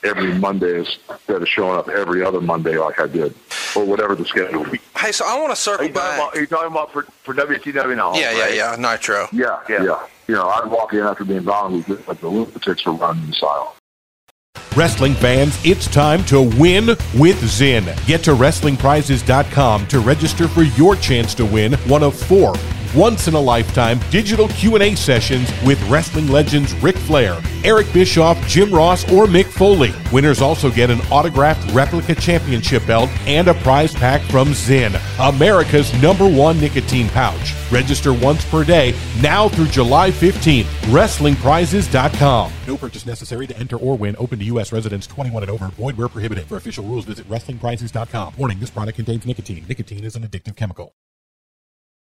every Monday instead of showing up every other Monday like I did, or whatever the schedule. be. Hey, so I want to circle Are you back. about, are you talking about for, for WCW now? yeah, yeah, right? yeah. Nitro. Yeah, yeah, yeah. You know, I'd walk in after being gone, we look like the lunatics are running the asylum. Wrestling fans, it's time to win with Zyn. Get to WrestlingPrizes.com to register for your chance to win one of four once-in-a-lifetime digital Q&A sessions with wrestling legends Ric Flair, Eric Bischoff, Jim Ross, or Mick Foley. Winners also get an autographed replica championship belt and a prize pack from Zyn, America's number one nicotine pouch. Register once per day, now through July 15th. WrestlingPrizes.com. No purchase necessary to enter or win. Open to U.S. residents 21 and over. Void where prohibited. For official rules, visit WrestlingPrizes.com. Warning, this product contains nicotine. Nicotine is an addictive chemical.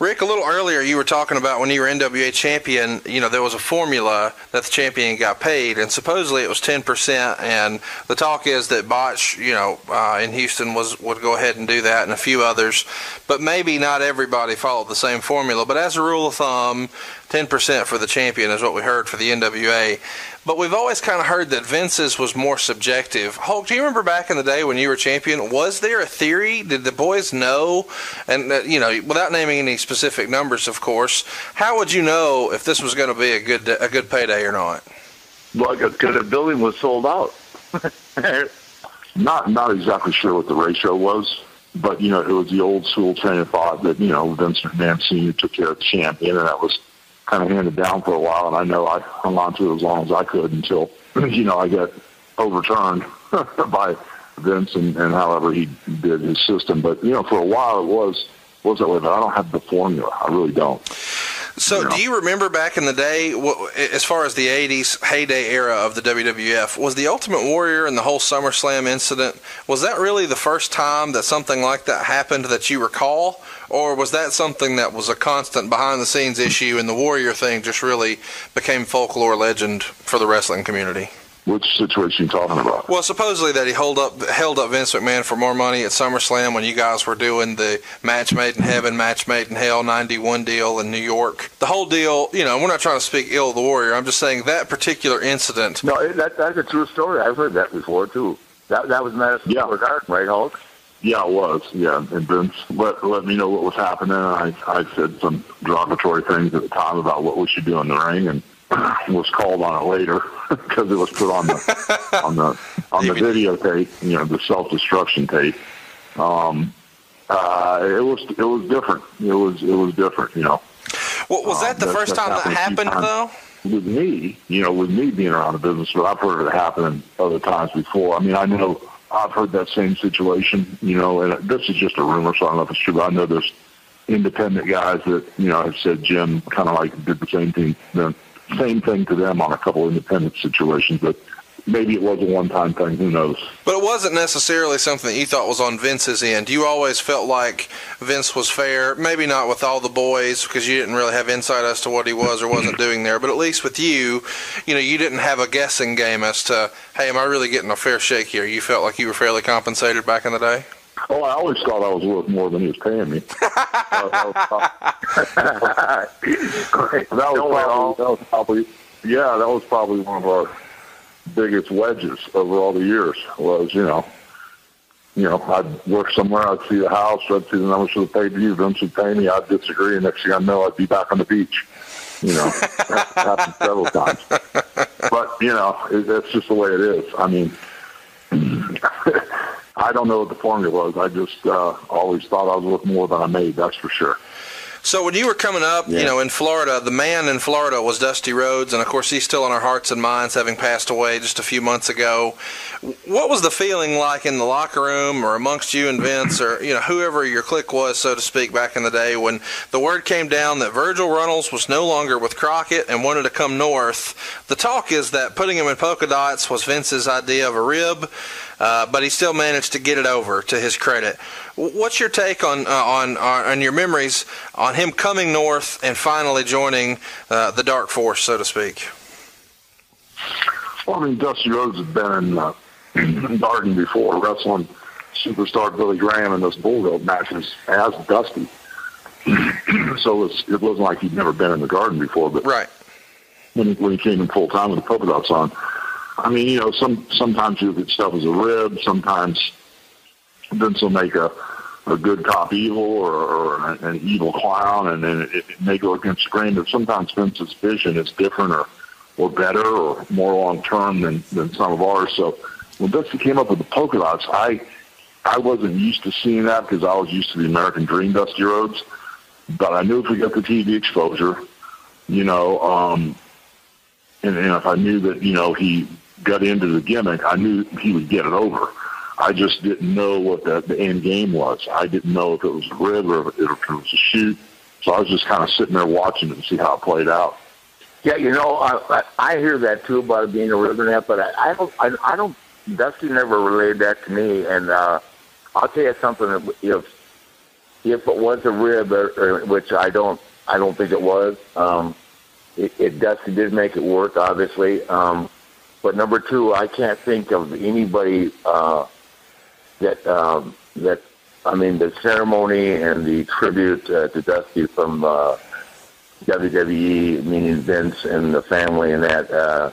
Rick, a little earlier you were talking about when you were NWA champion, you know, there was a formula that the champion got paid, and supposedly it was 10%. And the talk is that Boesch, you know, uh, in Houston was would go ahead and do that, and a few others. But maybe not everybody followed the same formula. But as a rule of thumb, 10% for the champion is what we heard for the NWA. But we've always kind of heard that Vince's was more subjective. Hulk, do you remember back in the day when you were champion? Was there a theory? Did the boys know? And uh, you know, without naming any specific numbers, of course, how would you know if this was going to be a good a good payday or not? Well, because the building was sold out. Not not exactly sure what the ratio was, but you know, it was the old school train of thought that you know Vince McMahon Senior took care of the champion, and that was kind of handed down for a while. And I know I hung on to it as long as I could until you know I got overturned by Vince and, and however he did his system. But you know, for a while it was was that way. But I don't have the formula. I really don't. So, do you remember back in the day, as far as the '80s heyday era of the WWF, was the Ultimate Warrior and the whole SummerSlam incident? Was that really the first time that something like that happened that you recall, or was that something that was a constant behind-the-scenes issue, and the Warrior thing just really became folklore legend for the wrestling community? Which situation you talking about? Well, supposedly that he held up held up Vince McMahon for more money at SummerSlam when you guys were doing the match made in heaven, match made in hell '91 deal in New York. The whole deal, you know, we're not trying to speak ill of the Warrior. I'm just saying that particular incident. No, that, that's a true story. I've heard that before too. That that was Madison Yeah. Square Garden, right, Hulk? Yeah, it was. Yeah, and Vince let let me know what was happening. I I said some derogatory things at the time about what we should do in the ring, and was called on it later because it was put on the on the on the videotape. You know, the self destruction tape. Um, uh, it was it was different. It was it was different. You know. Well, was that the Um, first time that a happened, though? With me, you know, with me being around the business, but I've heard it happen other times before. I mean, I know I've heard that same situation, you know, and this is just a rumor, so I don't know if it's true, but I know there's independent guys that, you know, have said Jim kind of like did the same thing, the same thing to them on a couple independent situations, but maybe it was a one-time thing. Who knows? But it wasn't necessarily something that you thought was on Vince's end. You always felt like Vince was fair, maybe not with all the boys because you didn't really have insight as to what he was or wasn't doing there, but at least with you, you know, you didn't have a guessing game as to, hey, am I really getting a fair shake here? You felt like you were fairly compensated back in the day? Oh, I always thought I was worth more than he was paying me. That, was probably, that, was probably, that was probably, yeah, that was probably one of our biggest wedges over all the years. Was you know, you know, I'd work somewhere, I'd see the house, I'd see the numbers for the pay per view, Vince would pay me, I'd disagree, and next thing I know, I'd be back on the beach. You know, that happened several times. But you know, it, that's just the way it is. I mean, I don't know what the formula was. I just uh, always thought I was worth more than I made. That's for sure. So when you were coming up, you know, in Florida, the man in Florida was Dusty Rhodes, and of course he's still in our hearts and minds, having passed away just a few months ago. What was the feeling like in the locker room, or amongst you and Vince, or you know whoever your clique was, so to speak, back in the day when the word came down that Virgil Runnels was no longer with Crockett and wanted to come north? The talk is that putting him in polka dots was Vince's idea of a rib. Uh, but he still managed to get it over to his credit. What's your take on uh, on on your memories on him coming north and finally joining uh, the Dark Force, so to speak? Well, I mean, Dusty Rhodes has been in, uh, Darden before, wrestling superstar Billy Graham in those bulldog matches as Dusty. so it's, it wasn't like he'd never been in the Garden before, but right when he, when he came in full time with the polka dots on. I mean, you know, some sometimes you get stuff as a rib. Sometimes Vince will make a a good cop evil or, or an evil clown, and then it, it may go against the grain. But sometimes Vince's vision is different or or better or more long term than than some of ours. So when Vince came up with the polka dots, I I wasn't used to seeing that because I was used to the American Dream Dusty Rhodes. But I knew if we got the TV exposure, you know, um, and, and if I knew that you know he got into the gimmick, I knew he would get it over. I just didn't know what the, the end game was. I didn't know if it was a rib or if it was a shoot. So I was just kind of sitting there watching it to see how it played out. Yeah, you know, I, I, I hear that too about it being a rib and that, but I, I don't, I, I don't. Dusty never relayed that to me, and uh, I'll tell you something. If if it was a rib, or, or, which I don't, I don't think it was. Um, it, it Dusty did make it work, obviously. Um, but number two, I can't think of anybody uh, that um, that I mean the ceremony and the tribute uh, to Dusty from uh, WWE, meaning Vince and the family, and that uh,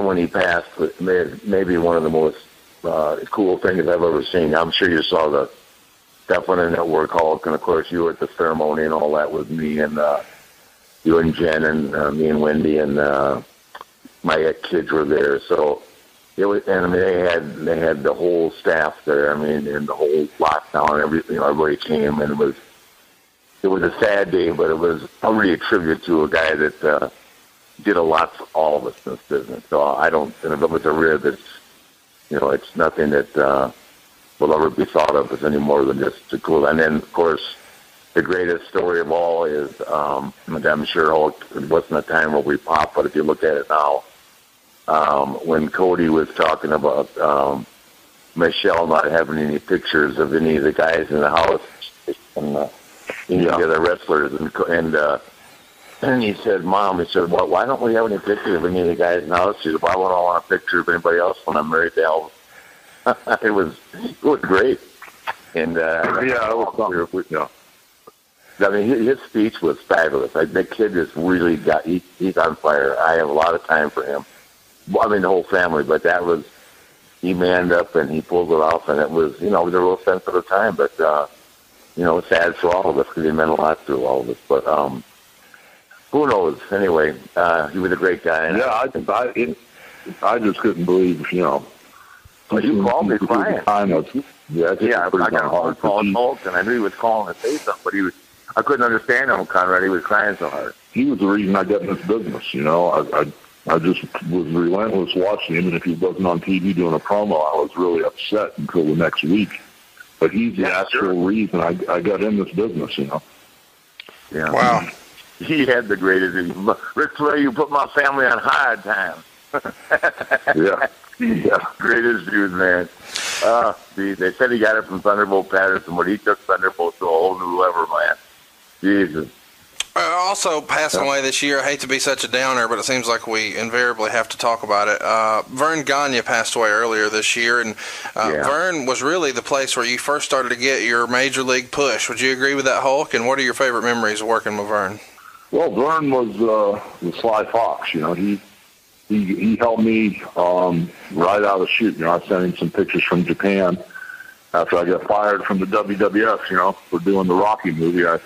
when he passed, maybe one of the most uh, cool things I've ever seen. I'm sure you saw the stuff on the network Hulk, and of course you were at the ceremony and all that with me and uh, you and Jen and uh, me and Wendy and. Uh, my kids were there, so it was. And I mean, they had they had the whole staff there. I mean, and the whole lockdown, and everything. You know, everybody came, and it was it was a sad day, but it was probably a tribute to a guy that uh, did a lot for all of us in this business. So I don't. And if it was a rib, it's you know, it's nothing that uh, will ever be thought of as any more than just a cool. And then, of course, the greatest story of all is, um, I'm sure it wasn't a time where we popped, but if you look at it now, um, when Cody was talking about um, Michelle not having any pictures of any of the guys in the house and uh, any yeah. of the other wrestlers, and and uh, and he said, "Mom," he said, well, "Why don't we have any pictures of any of the guys in the house?" She said, "Why would I want a picture of anybody else when I'm married to Elvis?" it was it was great, and uh, yeah, it was yeah. I mean, his speech was fabulous. Like, the kid just really got, he, he's on fire. I have a lot of time for him. I mean, the whole family, but that was, he manned up and he pulled it off, and it was, you know, it was a real sensitive time, but, uh, you know, sad for all of us because he meant a lot to all of us. But, um, who knows? Anyway, uh, he was a great guy. And yeah, I, I, it, I just couldn't believe, you know. Well, you called me crying. I know. Yeah, yeah, I got a call Hulk, and I knew he was calling to say something, but he was, I couldn't understand him, Conrad. He was crying so hard. He was the reason I got in this business. You know, I, I I just was relentless watching him, and if he wasn't on TV doing a promo, I was really upset until the next week. But he's the yeah, actual sure. reason I, I got in this business, you know. Yeah. Wow. He had the greatest. Ric Flair, you put my family on hard time. yeah. Yeah. Greatest dude, man. Uh, the, they said he got it from Thunderbolt Patterson, but he took Thunderbolt to a whole new level, man. Jesus. Uh, also passing away this year. I hate to be such a downer, but it seems like we invariably have to talk about it. Uh, Verne Gagne passed away earlier this year, and uh, yeah. Verne was really the place where you first started to get your major league push. Would you agree with that, Hulk? And what are your favorite memories of working with Verne? Well, Verne was uh, the Sly Fox. You know, he he he helped me um, right out of the shoot. You know, I sent him some pictures from Japan after I got fired from the WWF. You know, for doing the Rocky movie. I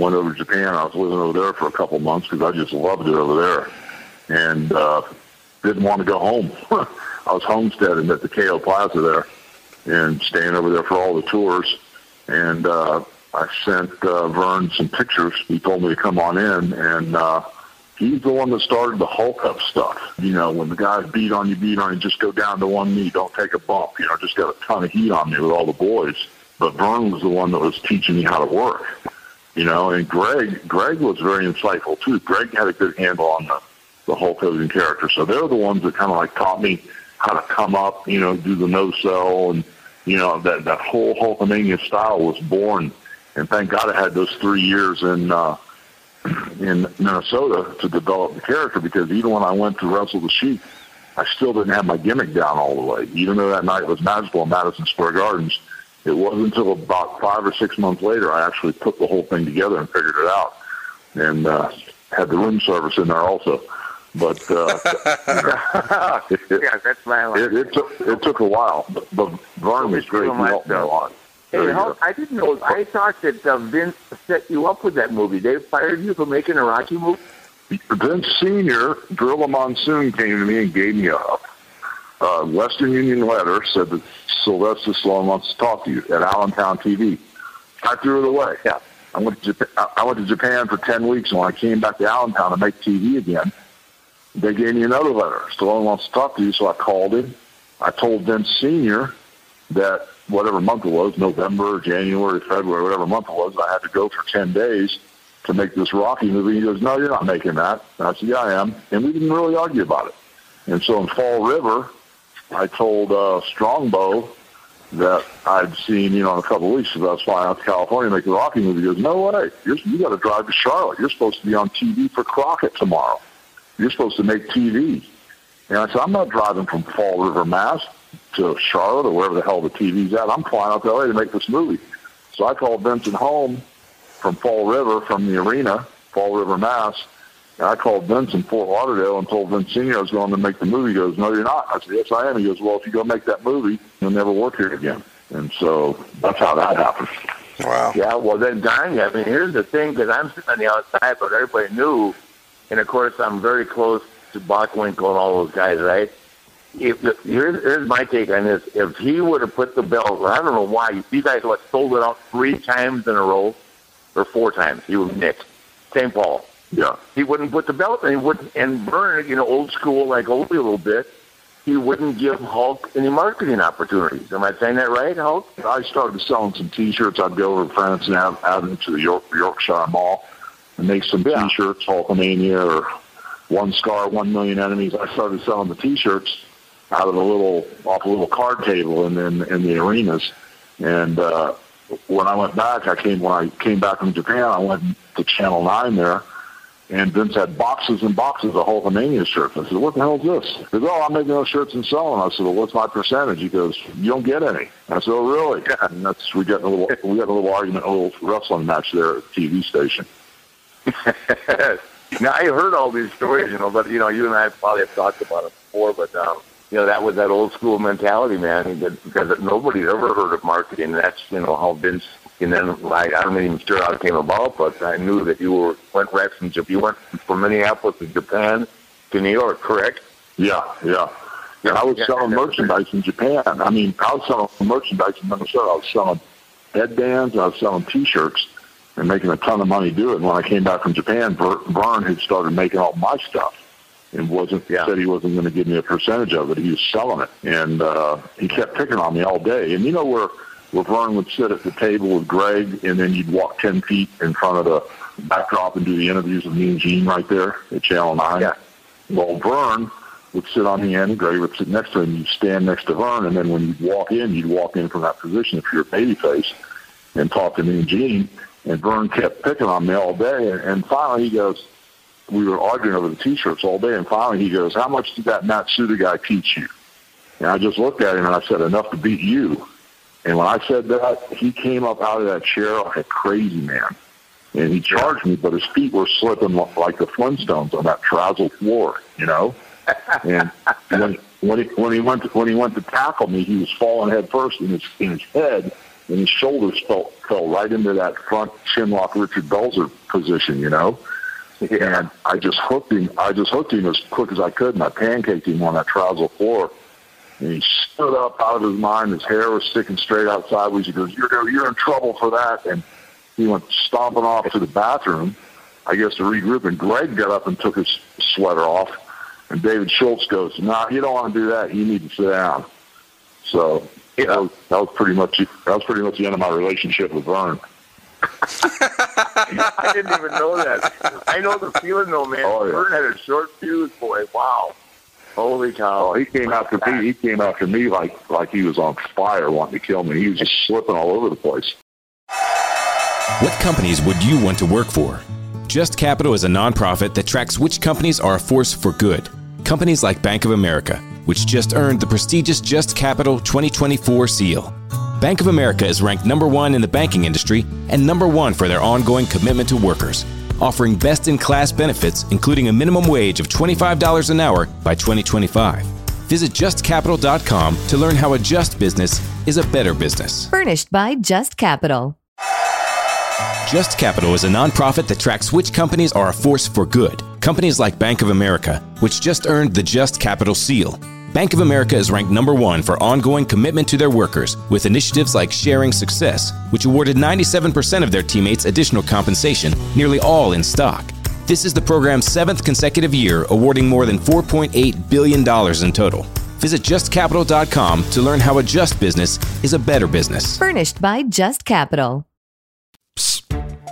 went over to Japan. I was living over there for a couple months because I just loved it over there. And uh, didn't want to go home. I was homesteading at the KO Plaza there and staying over there for all the tours. And uh, I sent uh, Verne some pictures. He told me to come on in, and uh, he's the one that started the Hulk up stuff. You know, when the guys beat on you, beat on you, just go down to one knee, don't take a bump. You know, just got a ton of heat on me with all the boys. But Verne was the one that was teaching me how to work. You know, and Greg, Greg was very insightful too. Greg had a good handle on the the Hulk Hogan character. So they're the ones that kind of like taught me how to come up, you know, do the no sell and you know that that whole Hulkamania style was born. And thank God I had those three years in uh, in Minnesota to develop the character because even when I went to wrestle the Sheik, I still didn't have my gimmick down all the way. Even though that night was magical in Madison Square Gardens, it wasn't until about five or six months later I actually put the whole thing together and figured it out, and uh, had the room service in there also. But uh, it, yeah, that's my line. it, it took it took a while, but, but Verne was great. He helped me a lot. Hey, you how. I didn't know. I thought that uh, Vince set you up with that movie. They fired you for making a Rocky movie. Vince Senior, Gorilla Monsoon came to me and gave me a uh, Western Union letter. Said that Sylvester Stallone wants to talk to you at Allentown TV. I threw it away. Yeah, I went to Japan, I went to Japan for ten weeks, and when I came back to Allentown to make TV again, they gave me another letter. Stallone wants to talk to you, so I called him. I told Vince Senior that whatever month it was, November, January, February, whatever month it was, I had to go for 10 days to make this Rocky movie. He goes, no, you're not making that. And I said, yeah, I am. And we didn't really argue about it. And so in Fall River, I told uh, Strongbow that I'd seen, you know, in a couple of weeks, because I was flying out to California to make the Rocky movie. He goes, no way. You're, you got to drive to Charlotte. You're supposed to be on TV for Crockett tomorrow. You're supposed to make TV. And I said, I'm not driving from Fall River, Mass to Charlotte or wherever the hell the TV's at. I'm flying out to LA to make this movie. So I called Vincent home from Fall River, from the arena, Fall River, Mass. And I called Vince in Fort Lauderdale and told Vince Senior I was going to make the movie. He goes, no, you're not. I said, yes, I am. He goes, well, if you go make that movie, you'll never work here again. And so that's how that happened. Wow. Yeah, well then, you. I mean, here's the thing, because I'm sitting on the outside, but everybody knew, and of course I'm very close to Bockwinkel and all those guys, right? If here's, here's my take on this: if he would have put the belt, I don't know why. You guys what sold it out three times in a row, or four times. He was Nick, St. Paul. Yeah. He wouldn't put the belt, and he wouldn't. And Verne, you know, old school like Opie a little bit. He wouldn't give Hulk any marketing opportunities. Am I saying that right, Hulk? I started selling some T-shirts. I'd go over to Francis Ave- Avenue to the York, Yorkshire Mall and make some T-shirts, Hulkamania or One Scar, One Million Enemies. I started selling the T-shirts out of a little off a little card table in in, in the arenas. And uh, when I went back, I came when I came back from Japan. I went to Channel Nine there. And Vince had boxes and boxes of Hulkamania shirts. I said, "What the hell is this?" He goes, "Oh, I'm making those shirts and selling." I said, "Well, what's my percentage?" He goes, "You don't get any." I said, "Oh, really?" And that's we got a little we got a little argument, a little wrestling match there at the TV station. now I heard all these stories, you know, but you know, you and I probably have talked about it before, but um, you know, that was that old school mentality, man. Because nobody's ever heard of marketing. That's you know how Vince. And then I, I'm not even sure how it came about, but I knew that you were went right from Japan. You went from Minneapolis to Japan to New York, correct? Yeah, yeah. Yeah, I was Yeah, selling and- merchandise in Japan. I mean, I was selling merchandise in Minnesota. I was selling headbands. I was selling T-shirts and making a ton of money doing it. And when I came back from Japan, Verne had started making all my stuff and wasn't said he wasn't going to give me a percentage of it. He was selling it, and uh, he kept picking on me all day. And you know where Verne would sit at the table with Greg, and then you'd walk ten feet in front of the backdrop and do the interviews with me and Gene right there at Channel Nine. Yeah. Well, Verne would sit on the end, Greg would sit next to him, you'd stand next to Verne, and then when you'd walk in, you'd walk in from that position if you're a babyface and talk to me and Gene. And Verne kept picking on me all day. And, and finally he goes, we were arguing over the T-shirts all day. And finally he goes, how much did that Matsuda guy teach you? And I just looked at him and I said, enough to beat you. And when I said that, he came up out of that chair like a crazy man. And he charged me, but his feet were slipping like the Flintstones on that terrazzo floor, you know. And when when he when he went to, when he went to tackle me, he was falling head first, and his in his head and his shoulders fell fell right into that front chin lock Richard Belzer position, you know. And I just hooked him. I just hooked him as quick as I could, and I pancaked him on that terrazzo floor. And he stood up out of his mind. His hair was sticking straight out sideways. He goes, "You're you're in trouble for that." And he went stomping off to the bathroom. I guess to regroup. And Greg got up and took his sweater off. And David Schultz goes, "No, you don't want to do that. You need to sit down." So that, was, that was pretty much that was pretty much the end of my relationship with Verne. I didn't even know that. I know the feeling though, man. Oh, yeah. Verne had a short fuse, boy. Wow. Holy cow. Oh, he came after me. He came after me like like he was on fire, wanting to kill me. He was just slipping all over the place. What companies would you want to work for? Just Capital is a nonprofit that tracks which companies are a force for good. Companies like Bank of America, which just earned the prestigious Just Capital 2024 seal. Bank of America is ranked number one in the banking industry and number one for their ongoing commitment to workers, offering best in class benefits, including a minimum wage of $25 an hour by 2025. Visit justcapital.com to learn how a just business is a better business. Furnished by Just Capital. Just Capital is a nonprofit that tracks which companies are a force for good. Companies like Bank of America, which just earned the Just Capital seal. Bank of America is ranked number one for ongoing commitment to their workers with initiatives like Sharing Success, which awarded 97% of their teammates additional compensation, nearly all in stock. This is the program's seventh consecutive year, awarding more than $4.8 billion in total. Visit justcapital.com to learn how a just business is a better business. Furnished by Just Capital. Psst.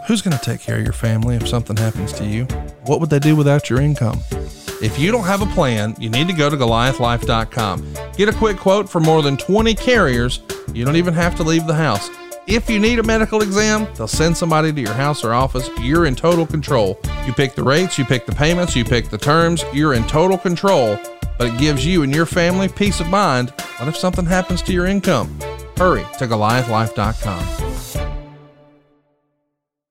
Who's going to take care of your family if something happens to you? What would they do without your income? If you don't have a plan, you need to go to goliathlife.com. Get a quick quote for more than 20 carriers. You don't even have to leave the house. If you need a medical exam, they'll send somebody to your house or office. You're in total control. You pick the rates, you pick the payments, you pick the terms. You're in total control, but it gives you and your family peace of mind. What if something happens to your income? Hurry to goliathlife.com.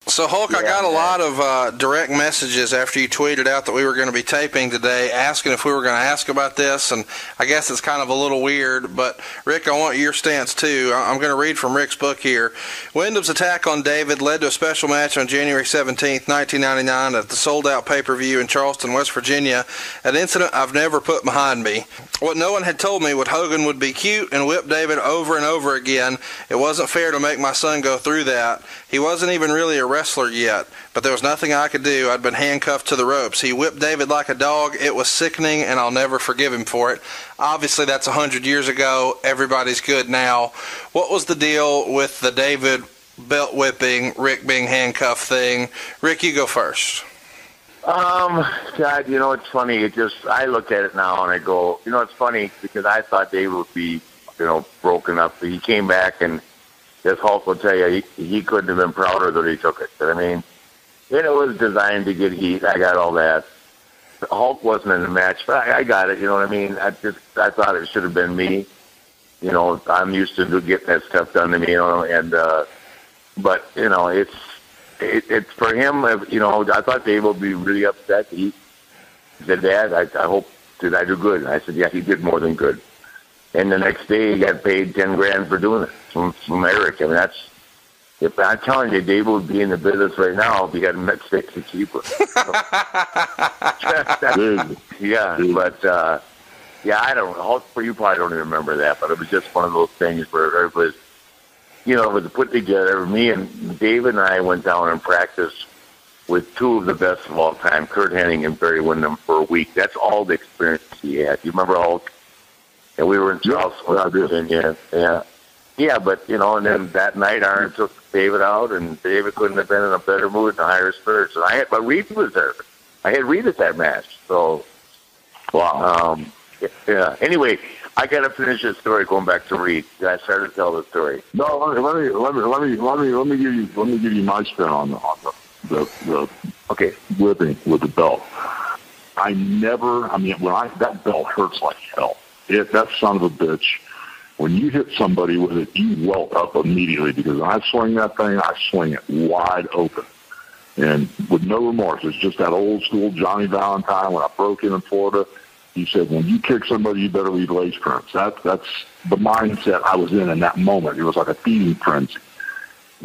So Hulk, I got a lot of uh, direct messages after you tweeted out that we were going to be taping today, asking if we were going to ask about this, and I guess it's kind of a little weird. But Rick, I want your stance too. I- I'm going to read from Rick's book here. Windham's attack on David led to a special match on January 17th, 1999, at the Souled Out pay-per-view in Charleston, West Virginia. An incident I've never put behind me. What no one had told me would Hogan would be cute and whip David over and over again. It wasn't fair to make my son go through that. He wasn't even really a wrestler yet, but there was nothing I could do. I'd been handcuffed to the ropes. He whipped David like a dog. It was sickening, and I'll never forgive him for it. Obviously, that's a hundred years ago. Everybody's good now. What was the deal with the David belt whipping, Rick being handcuffed thing? Rick, you go first. Um, God, you know, it's funny. It just, I look at it now and I go, you know, it's funny because I thought David would be, you know, broken up. But he came back and this Hulk will tell you he, he couldn't have been prouder that he took it. But I mean, and it was designed to get heat. I got all that. Hulk wasn't in the match, but I, I got it. You know what I mean? I just, I thought it should have been me. You know, I'm used to getting that stuff done to me. You know, and uh, but you know, it's it, it's for him. You know, I thought Dave would be really upset. He said, "Dad, I, I hope did I do good?" And I said, "Yeah, he did more than good." And the next day, he got paid ten grand for doing it from from Eric. I mean, that's if I'm telling you, Dave would be in the business right now if he got met sixty cheaper. yeah, but uh, yeah, I don't. know. You probably don't even remember that, but it was just one of those things where it was, you know, it was put together. Me and David and I went down and practiced with two of the best of all time, Curt Hennig and Barry Windham, for a week. That's all the experience he had. You remember Hulk? And we were in Charleston, West Virginia. Yeah, yeah, but you know, and then that night, Arn took David out, and David couldn't have been in a better mood and higher spirits. And I had, but Reid was there. I had Reid at that match, so wow. Um, yeah. Anyway, I got to finish this story. Going back to Reid, I started to tell the story. No, let me let me let me let me let me, let me give you let me give you my spin on the on the the, the okay whipping with the belt. I never. I mean, when I that belt hurts like hell. It that son of a bitch. When you hit somebody with it, you welt up immediately because when I swing that thing, I swing it wide open and with no remorse. It's just that old school Johnny Valentine when I broke in in Florida. He said, "When you kick somebody, you better leave lace prints." That that's the mindset I was in in that moment. It was like a feeding frenzy.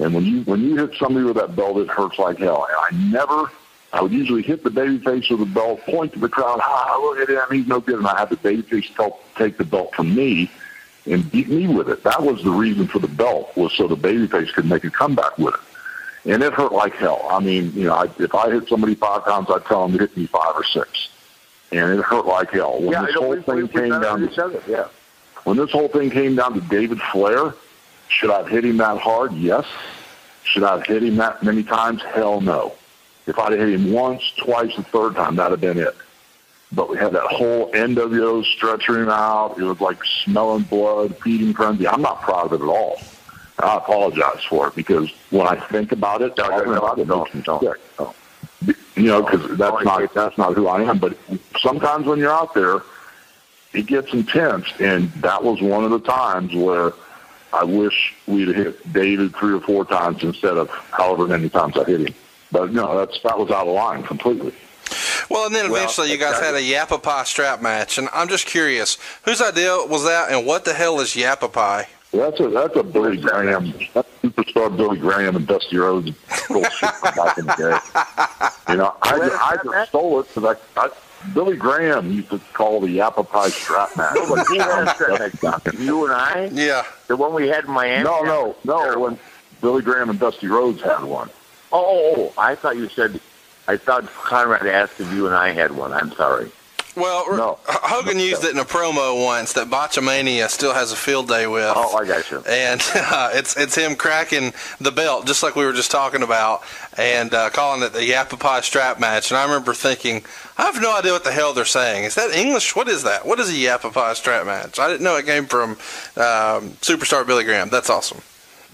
And when you when you hit somebody with that belt, it hurts like hell. And I never I would usually hit the babyface with the belt, point to the crowd, ah, look at him, he's no good, and I had the babyface help take the belt from me and beat me with it. That was the reason for the belt, was so the babyface could make a comeback with it. And it hurt like hell. I mean, you know, I, if I hit somebody five times, I'd tell them to hit me five or six. And it hurt like hell. When yeah, this whole we, thing we, came down other. Yeah. when this whole thing came down to David Flair, should I have hit him that hard? Yes. Should I have hit him that many times? Hell no. If I'd hit him once, twice, the third time, that'd have been it. But we had that whole NWO stretching out. It was like smelling blood, feeding frenzy. I'm not proud of it at all. I apologize for it because when I think about it, talking about it sick. You know, because that's not that's not who I am. But sometimes when you're out there, it gets intense, and that was one of the times where I wish we'd hit David three or four times instead of however many times I hit him. But no, that's that was out of line completely. Well, and then Well, eventually you guys had a Yappa Pie strap match, and I'm just curious, whose idea was that, and what the hell is Yappa Pie? That's a that's a Billy Graham, that's superstar Billy Graham and Dusty Rhodes bullshit from back in the day. You know, I I just stole it because I, I Billy Graham used to call the Yappa Pie strap match. No, but he has. You and I? Yeah. The one we had in Miami? No, no, no. When Billy Graham and Dusty Rhodes had one. Oh, I thought you said, I thought Conrad asked if you and I had one. I'm sorry. Well, H- Hogan used it in a promo once that Botchamania still has a field day with. Oh, I got you. And uh, it's it's him cracking the belt, just like we were just talking about, and uh, calling it the Yappa Pie strap match. And I remember thinking, I have no idea what the hell they're saying. Is that English? What is that? What is a Yappa Pie strap match? I didn't know it came from um, superstar Billy Graham. That's awesome.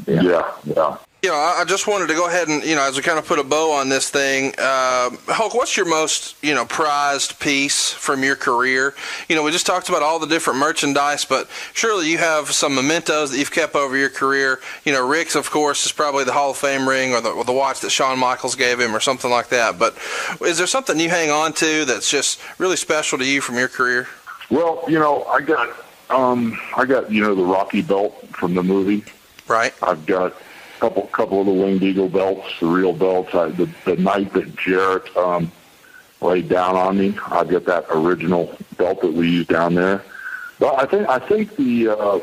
Yeah, yeah. You know, I just wanted to go ahead and, you know, as we kind of put a bow on this thing, uh, Hulk, what's your most, you know, prized piece from your career? You know, we just talked about all the different merchandise, but surely you have some mementos that you've kept over your career. You know, Rick's, of course, is probably the Hall of Fame ring or the, or the watch that Shawn Michaels gave him or something like that. But is there something you hang on to that's just really special to you from your career? Well, you know, I got um I got, you know, the Rocky belt from the movie. Right. I've got couple couple of the Winged Eagle belts, the real belts. I, the the night that Jarrett um laid down on me, I've got that original belt that we used down there. But I think I think the uh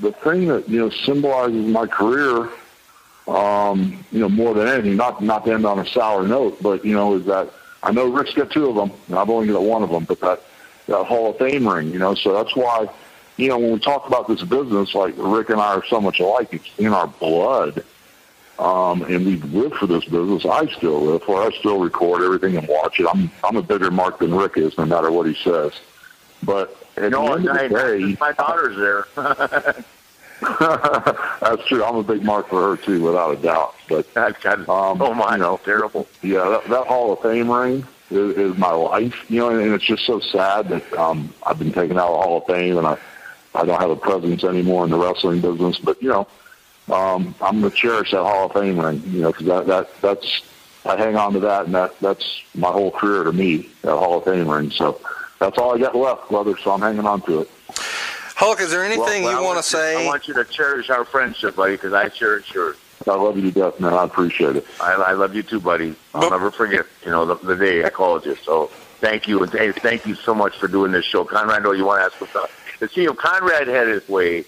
the thing that, you know, symbolizes my career um, you know, more than anything, not not to end on a sour note, but you know, is that I know Rick's got two of them, and I've only got one of them, but that that Hall of Fame ring, you know, so that's why, you know, when we talk about this business, like Rick and I are so much alike, it's in our blood, um, and we've lived for this business. I still live for. it. I still record everything and watch it. I'm I'm a bigger mark than Rick is, no matter what he says. But at No, the end of the day, my daughter's there. That's true. I'm a big mark for her too, without a doubt. But um, oh my, you know, terrible. Yeah, that, that Hall of Fame ring is, is my life. You know, and it's just so sad that um, I've been taken out of the Hall of Fame, and I I don't have a presence anymore in the wrestling business. But you know, um, I'm gonna cherish that Hall of Fame ring. You know, because that that that's I hang on to that, and that that's my whole career to me. That Hall of Fame ring. So that's all I got left, brother. So I'm hanging on to it. Hulk, is there anything Well, you want want to say? I want you to cherish our friendship, buddy, because I cherish yours. I love you to death, man. I appreciate it. I, I love you too, buddy. I'll never forget, you know, the, the day I called you. So thank you, and hey, thank you so much for doing this show, Conrad. I know you want to ask what's up. To see if Conrad had his way,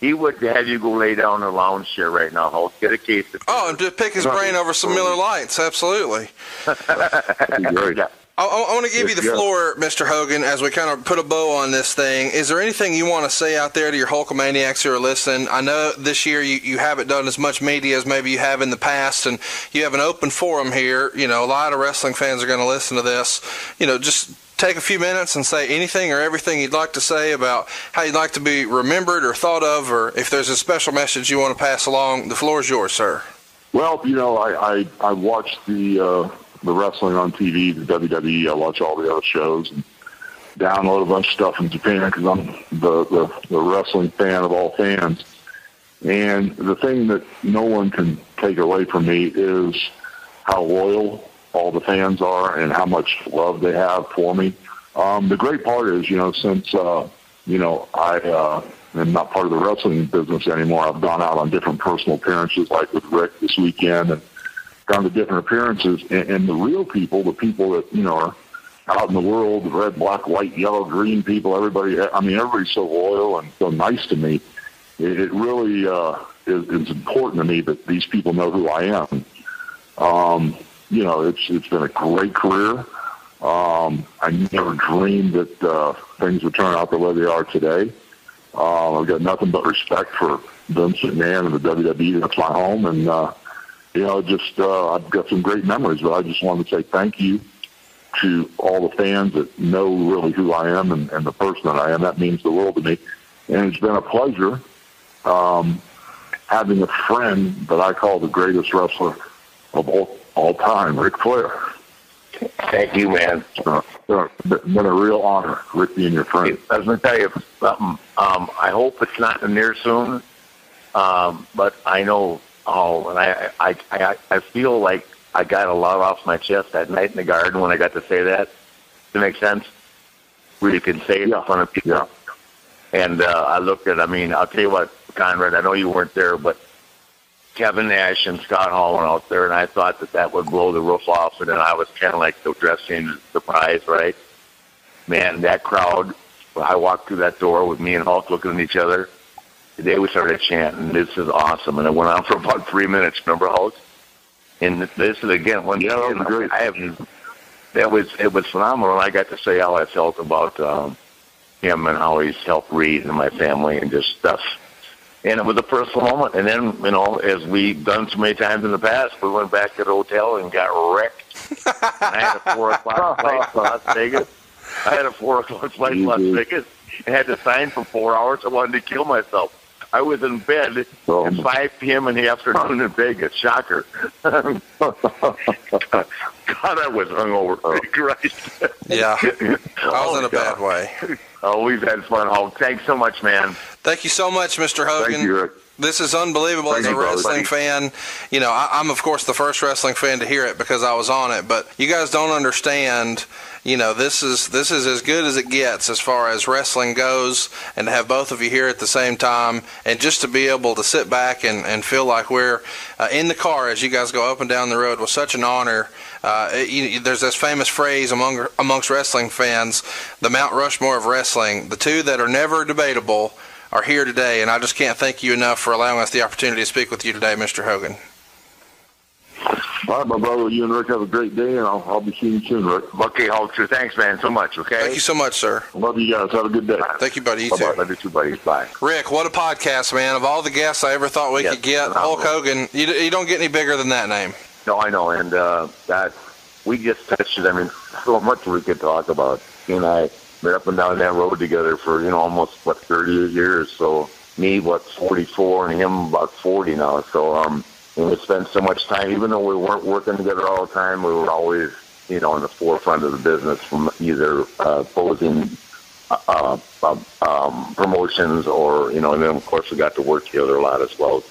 he would have you go lay down in a lounge chair right now. Hulk. Get a case of Oh, and just pick his brain over some Miller Lights. Absolutely. great. I, I want to give you the Yes, yes. floor, Mr. Hogan, as we kind of put a bow on this thing. Is there anything you want to say out there to your Hulkamaniacs who are listening? I know this year you, you haven't done as much media as maybe you have in the past, and you have an open forum here. You know, a lot of wrestling fans are going to listen to this. You know, just take a few minutes and say anything or everything you'd like to say about how you'd like to be remembered or thought of, or if there's a special message you want to pass along. The floor is yours, sir. Well, you know, I I, I watch the uh, the wrestling on TV, the WWE. I watch all the other shows and download a bunch of stuff from Japan because I'm the, the the wrestling fan of all fans. And the thing that no one can take away from me is how loyal all the fans are and how much love they have for me. Um, the great part is, you know, since uh, you know I uh, am not part of the wrestling business anymore, I've gone out on different personal appearances, like with Rick this weekend, and gone to different appearances, and, and the real people, the people that you know are out in the world, the red, black, white, yellow, green people, everybody. I mean, everybody's so loyal and so nice to me. It, it really uh, is, is important to me that these people know who I am. Um, you know, it's it's been a great career. Um, I never dreamed that uh, things would turn out the way they are today. Uh, I've got nothing but respect for Vince McMahon and the WWE. That's my home, and uh, you know, just uh, I've got some great memories. But I just wanted to say thank you to all the fans that know really who I am and, and the person that I am. That means the world to me, and it's been a pleasure um, having a friend that I call the greatest wrestler of all all time, Ric Flair. Thank you, man. Uh, it's been a real honor, Rick, being your friend. I was going to tell you something. Um, I hope it's not near soon, um, but I know. Oh, and I, I, I, I feel like I got a lot off my chest that night in the garden when I got to say that. Does it make sense? Where you can say it in front of people. Yeah. And uh, I looked at. I mean, I'll tell you what, Conrad. I know you weren't there, but Kevin Nash and Scott Hall were out there, and I thought that that would blow the roof off. And then I was kind of like the dressing surprise, right? Man, that crowd. I walked through that door with me and Hulk looking at each other. Today we started chanting, "This is awesome," and it went on for about three minutes. Remember, Hulk? And this is again one. Yeah, that was great. I haven't. That was it was phenomenal. And I got to say how I felt about um, him and how he's helped Reid and my family and just stuff and it was a personal moment. And then, you know, as we've done so many times in the past, we went back to the hotel and got wrecked. I had a four o'clock flight to Las Vegas. I had a four o'clock flight to Las mm-hmm. Vegas and had to sign for four hours. I wanted to kill myself. I was in bed at 5 p.m. in the afternoon in Vegas. Shocker. God, I was hungover. Oh. Christ. Yeah, I was in a oh, bad way. Oh, we've had fun, Hulk. Thanks so much, man. Thank you so much, Mr. Hogan. Thank you, Rick. This is unbelievable Thank as a you, brother. wrestling fan. You know, I, I'm of course the first wrestling fan to hear it because I was on it. But you guys don't understand. You know, this is this is as good as it gets as far as wrestling goes, and to have both of you here at the same time, and just to be able to sit back and, and feel like we're uh, in the car as you guys go up and down the road was such an honor. Uh, it- you, there's this famous phrase among amongst wrestling fans, the Mount Rushmore of wrestling. The two that are never debatable are here today, and I just can't thank you enough for allowing us the opportunity to speak with you today, Mr. Hogan. All right, my brother. You and Rick have a great day, and I'll, I'll be seeing you soon, Rick. Okay, Hulk. Sure. Thanks, man, so much. Okay. Thank you so much, sir. Love you guys. Have a good day. Thank you, buddy. You Bye-bye. too. Love you too, buddy. Bye. Rick, what a podcast, man! Of all the guests I ever thought we Yes, could get, phenomenal. Hulk Hogan. You, you don't get any bigger than that name. No, I know, and uh, that we just touched it. I mean, so much we could talk about. He and I been up and down that road together for you know almost what thirty years. So me, what forty four, and him about forty now. So um, and we spent so much time, even though we weren't working together all the time, we were always you know in the forefront of the business from either uh, posing. Uh, uh, um, promotions, or you know, and then of course we got to work together a lot as well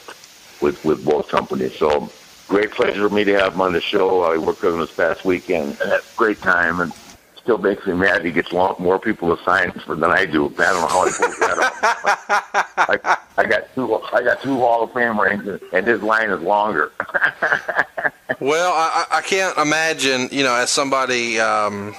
with with both companies. So great pleasure for me to have him on the show. I worked with him this past weekend and had a great time and still makes me mad he gets more people to sign for than I do. I don't know how I pulled that off. I, I got two I got two Hall of Fame rings and his line is longer. Well, I I can't imagine, you know, as somebody, um,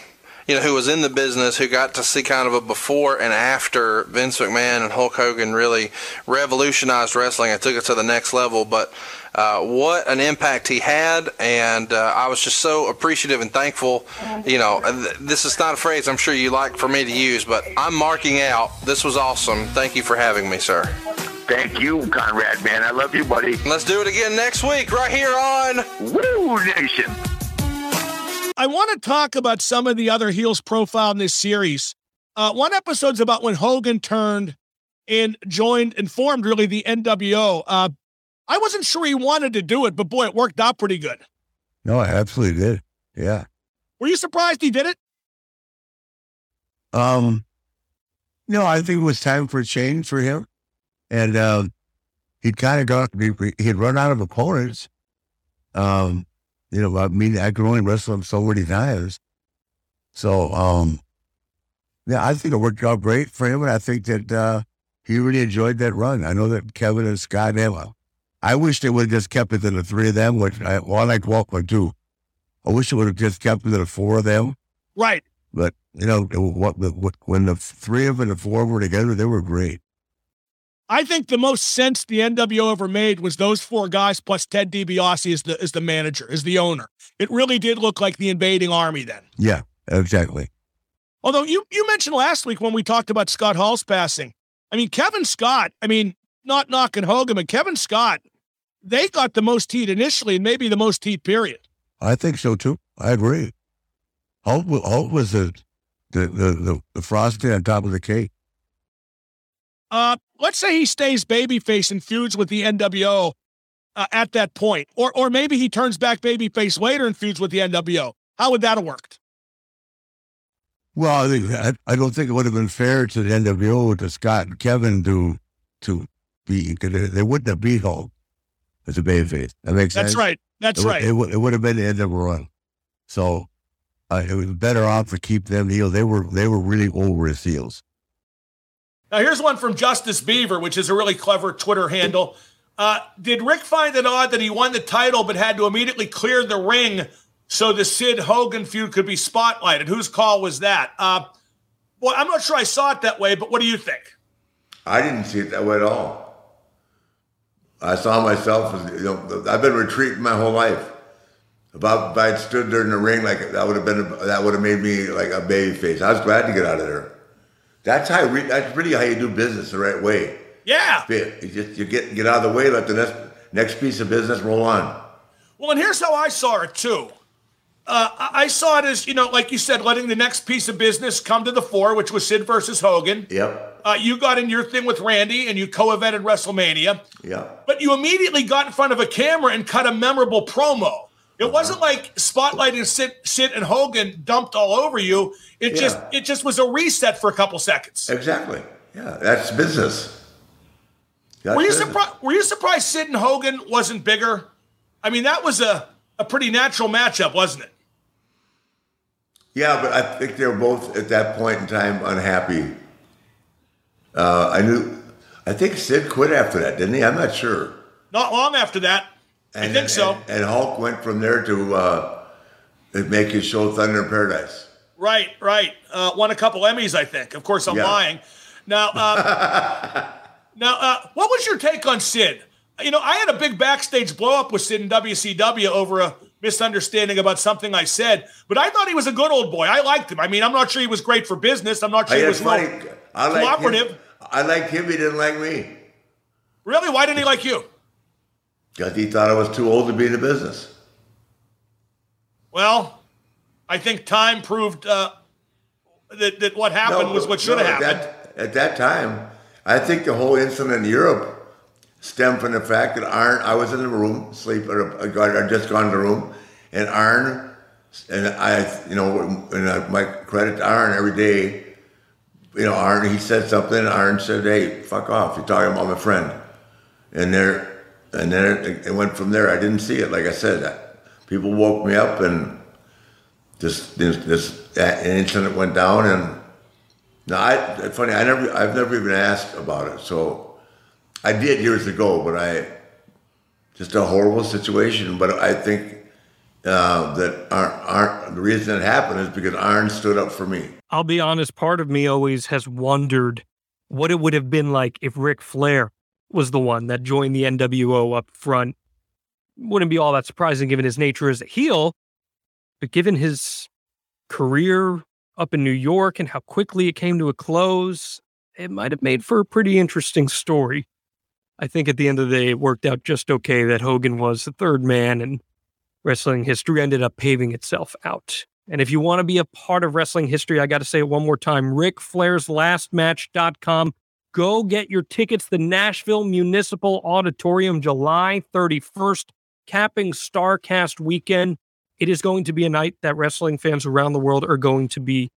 you know, who was in the business, who got to see kind of a before and after Vince McMahon and Hulk Hogan really revolutionized wrestling and took it to the next level. But uh, what an impact he had, and uh, I was just so appreciative and thankful. You know, th- this is not a phrase I'm sure you like for me to use, but I'm marking out. This was awesome. Thank you for having me, sir. Thank you, Conrad, man. I love you, buddy. Let's do it again next week, right here on Woo Nation. I want to talk about some of the other heels profile in this series. Uh, one episode's about when Hogan turned and joined and formed really the NWO. Uh, I wasn't sure he wanted to do it, but boy, it worked out pretty good. No, I absolutely did. Yeah. Were you surprised he did it? Um, no, I think it was time for a change for him. And um, he'd kind of got, he, he'd run out of opponents. Um, you know, I mean, I could only wrestle him so many times. So, um, yeah, I think it worked out great for him. And I think that uh, he really enjoyed that run. I know that Kevin and Scott have a, I wish they would have just kept it to the three of them, which I, well, I like Waltman too. I wish it would have just kept it to the four of them. Right. But, you know, what, what, when the three of them and the four were together, they were great. I think the most sense the NWO ever made was those four guys plus Ted DiBiase as the as the manager, as the owner. It really did look like the invading army then. Yeah, exactly. Although you you mentioned last week when we talked about Scott Hall's passing, I mean Kevin Scott. I mean, not knocking Hogan, but Kevin Scott. They got the most heat initially, and maybe the most heat. Period. I think so too. I agree. Hulk, Hulk was the the, the the the frosting on top of the cake. Uh, let's say he stays babyface and feuds with the NWO uh, at that point, or or maybe he turns back babyface later and feuds with the NWO. How would that have worked? Well, I, think, I, I don't think it would have been fair to the NWO to Scott and Kevin to to be because they, wouldn't have beat Hulk as a babyface. That makes sense. That's sense. right. That's it, right. It, would- it would have been the end of run. So uh, it was better off to keep them heels. They were they were really over as heels. Now, here's one from Justice Beaver, which is a really clever Twitter handle. Uh, did Rick find it odd that he won the title but had to immediately clear the ring so the Sid Hogan feud could be spotlighted? Whose call was that? Uh, well, I'm not sure I saw it that way, but what do you think? I didn't see it that way at all. I saw myself as you know. I've been retreating my whole life. If I, if I'd stood there in the ring, like that would have been that would have made me like a baby face. I was glad to get out of there. That's how. Re, that's really how you do business the right way. Yeah. You just you get get out of the way, let the next next piece of business roll on. Well, and here's how I saw it too. Uh, I saw it as you know, like you said, letting the next piece of business come to the fore, which was Sid versus Hogan. Yep. Uh, you got in your thing with Randy, and you co-evented WrestleMania. Yep. But you immediately got in front of a camera and cut a memorable promo. It wasn't like spotlighting Sid, Sid and Hogan dumped all over you. It Yeah. just it just was a reset for a couple seconds. Exactly. Yeah, that's business. That's were you surprised? Were you surprised Sid and Hogan wasn't bigger? I mean, that was a a pretty natural matchup, wasn't it? Yeah, but I think they were both at that point in time unhappy. Uh, I knew. I think Sid quit after that, didn't he? I'm not sure. Not long after that, I think so. And, and Hulk went from there to uh, make his show Thunder in Paradise. Right, right. Uh, won a couple Emmys, I think. Of course, I'm Yeah. lying. Now, uh, now, uh, what was your take on Sid? You know, I had a big backstage blow up with Sid in WCW over a misunderstanding about something I said, but I thought he was a good old boy. I liked him. I mean, I'm not sure he was great for business. I'm not sure Hey, he was funny. I like cooperative. him. I liked him. He didn't like me Really? Why didn't he like you? Because he thought I was too old to be in the business. Well, I think time proved uh, that, that what happened No, was what should have happened. At that, at that time, I think the whole incident in Europe stemmed from the fact that Arn, I was in the room, sleep, or I I'd just gone to the room, and Arn, and I, you know, and I, my credit to Arn every day, you know, Arn, he said something, and Arn said, hey, fuck off, you're talking about my friend. And there, and then it, it went from there. I didn't see it, like I said. People woke me up, and this, this, this incident went down, and no, I, funny, I never, I've never even asked about it. So I did years ago, but I just a horrible situation. But I think uh, that Arn, the reason it happened is because Arn stood up for me. I'll be honest, part of me always has wondered what it would have been like if Ric Flair was the one that joined the NWO up front. Wouldn't be all that surprising given his nature as a heel, but given his career up in New York and how quickly it came to a close, it might have made for a pretty interesting story. I think at the end of the day, it worked out just okay that Hogan was the third man and wrestling history ended up paving itself out. And if you want to be a part of wrestling history, I got to say it one more time Ric Flair's lastmatch.com. Go get your tickets. The Nashville Municipal Auditorium, July 31st, capping Starrcast weekend. It is going to be a night that wrestling fans around the world are going to be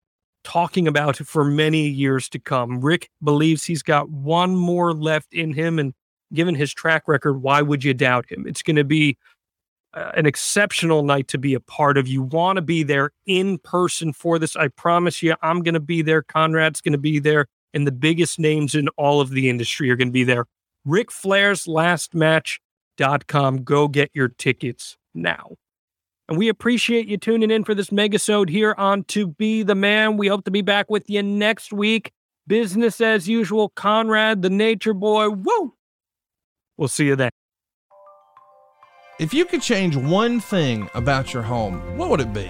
talking about for many years to come. Rick believes he's got one more left in him. And given his track record, why would you doubt him? It's going to be uh, an exceptional night to be a part of. You want to be there in person for this. I promise you, I'm going to be there. Conrad's going to be there. And the biggest names in all of the industry are going to be there. Ric Flair's last match. conrad.com. Go get your tickets now. And we appreciate you tuning in for this megasode here on To Be the Man. We hope to be back with you next week. Business as usual. Conrad, the nature boy. Woo! We'll see you then. If you could change one thing about your home, what would it be?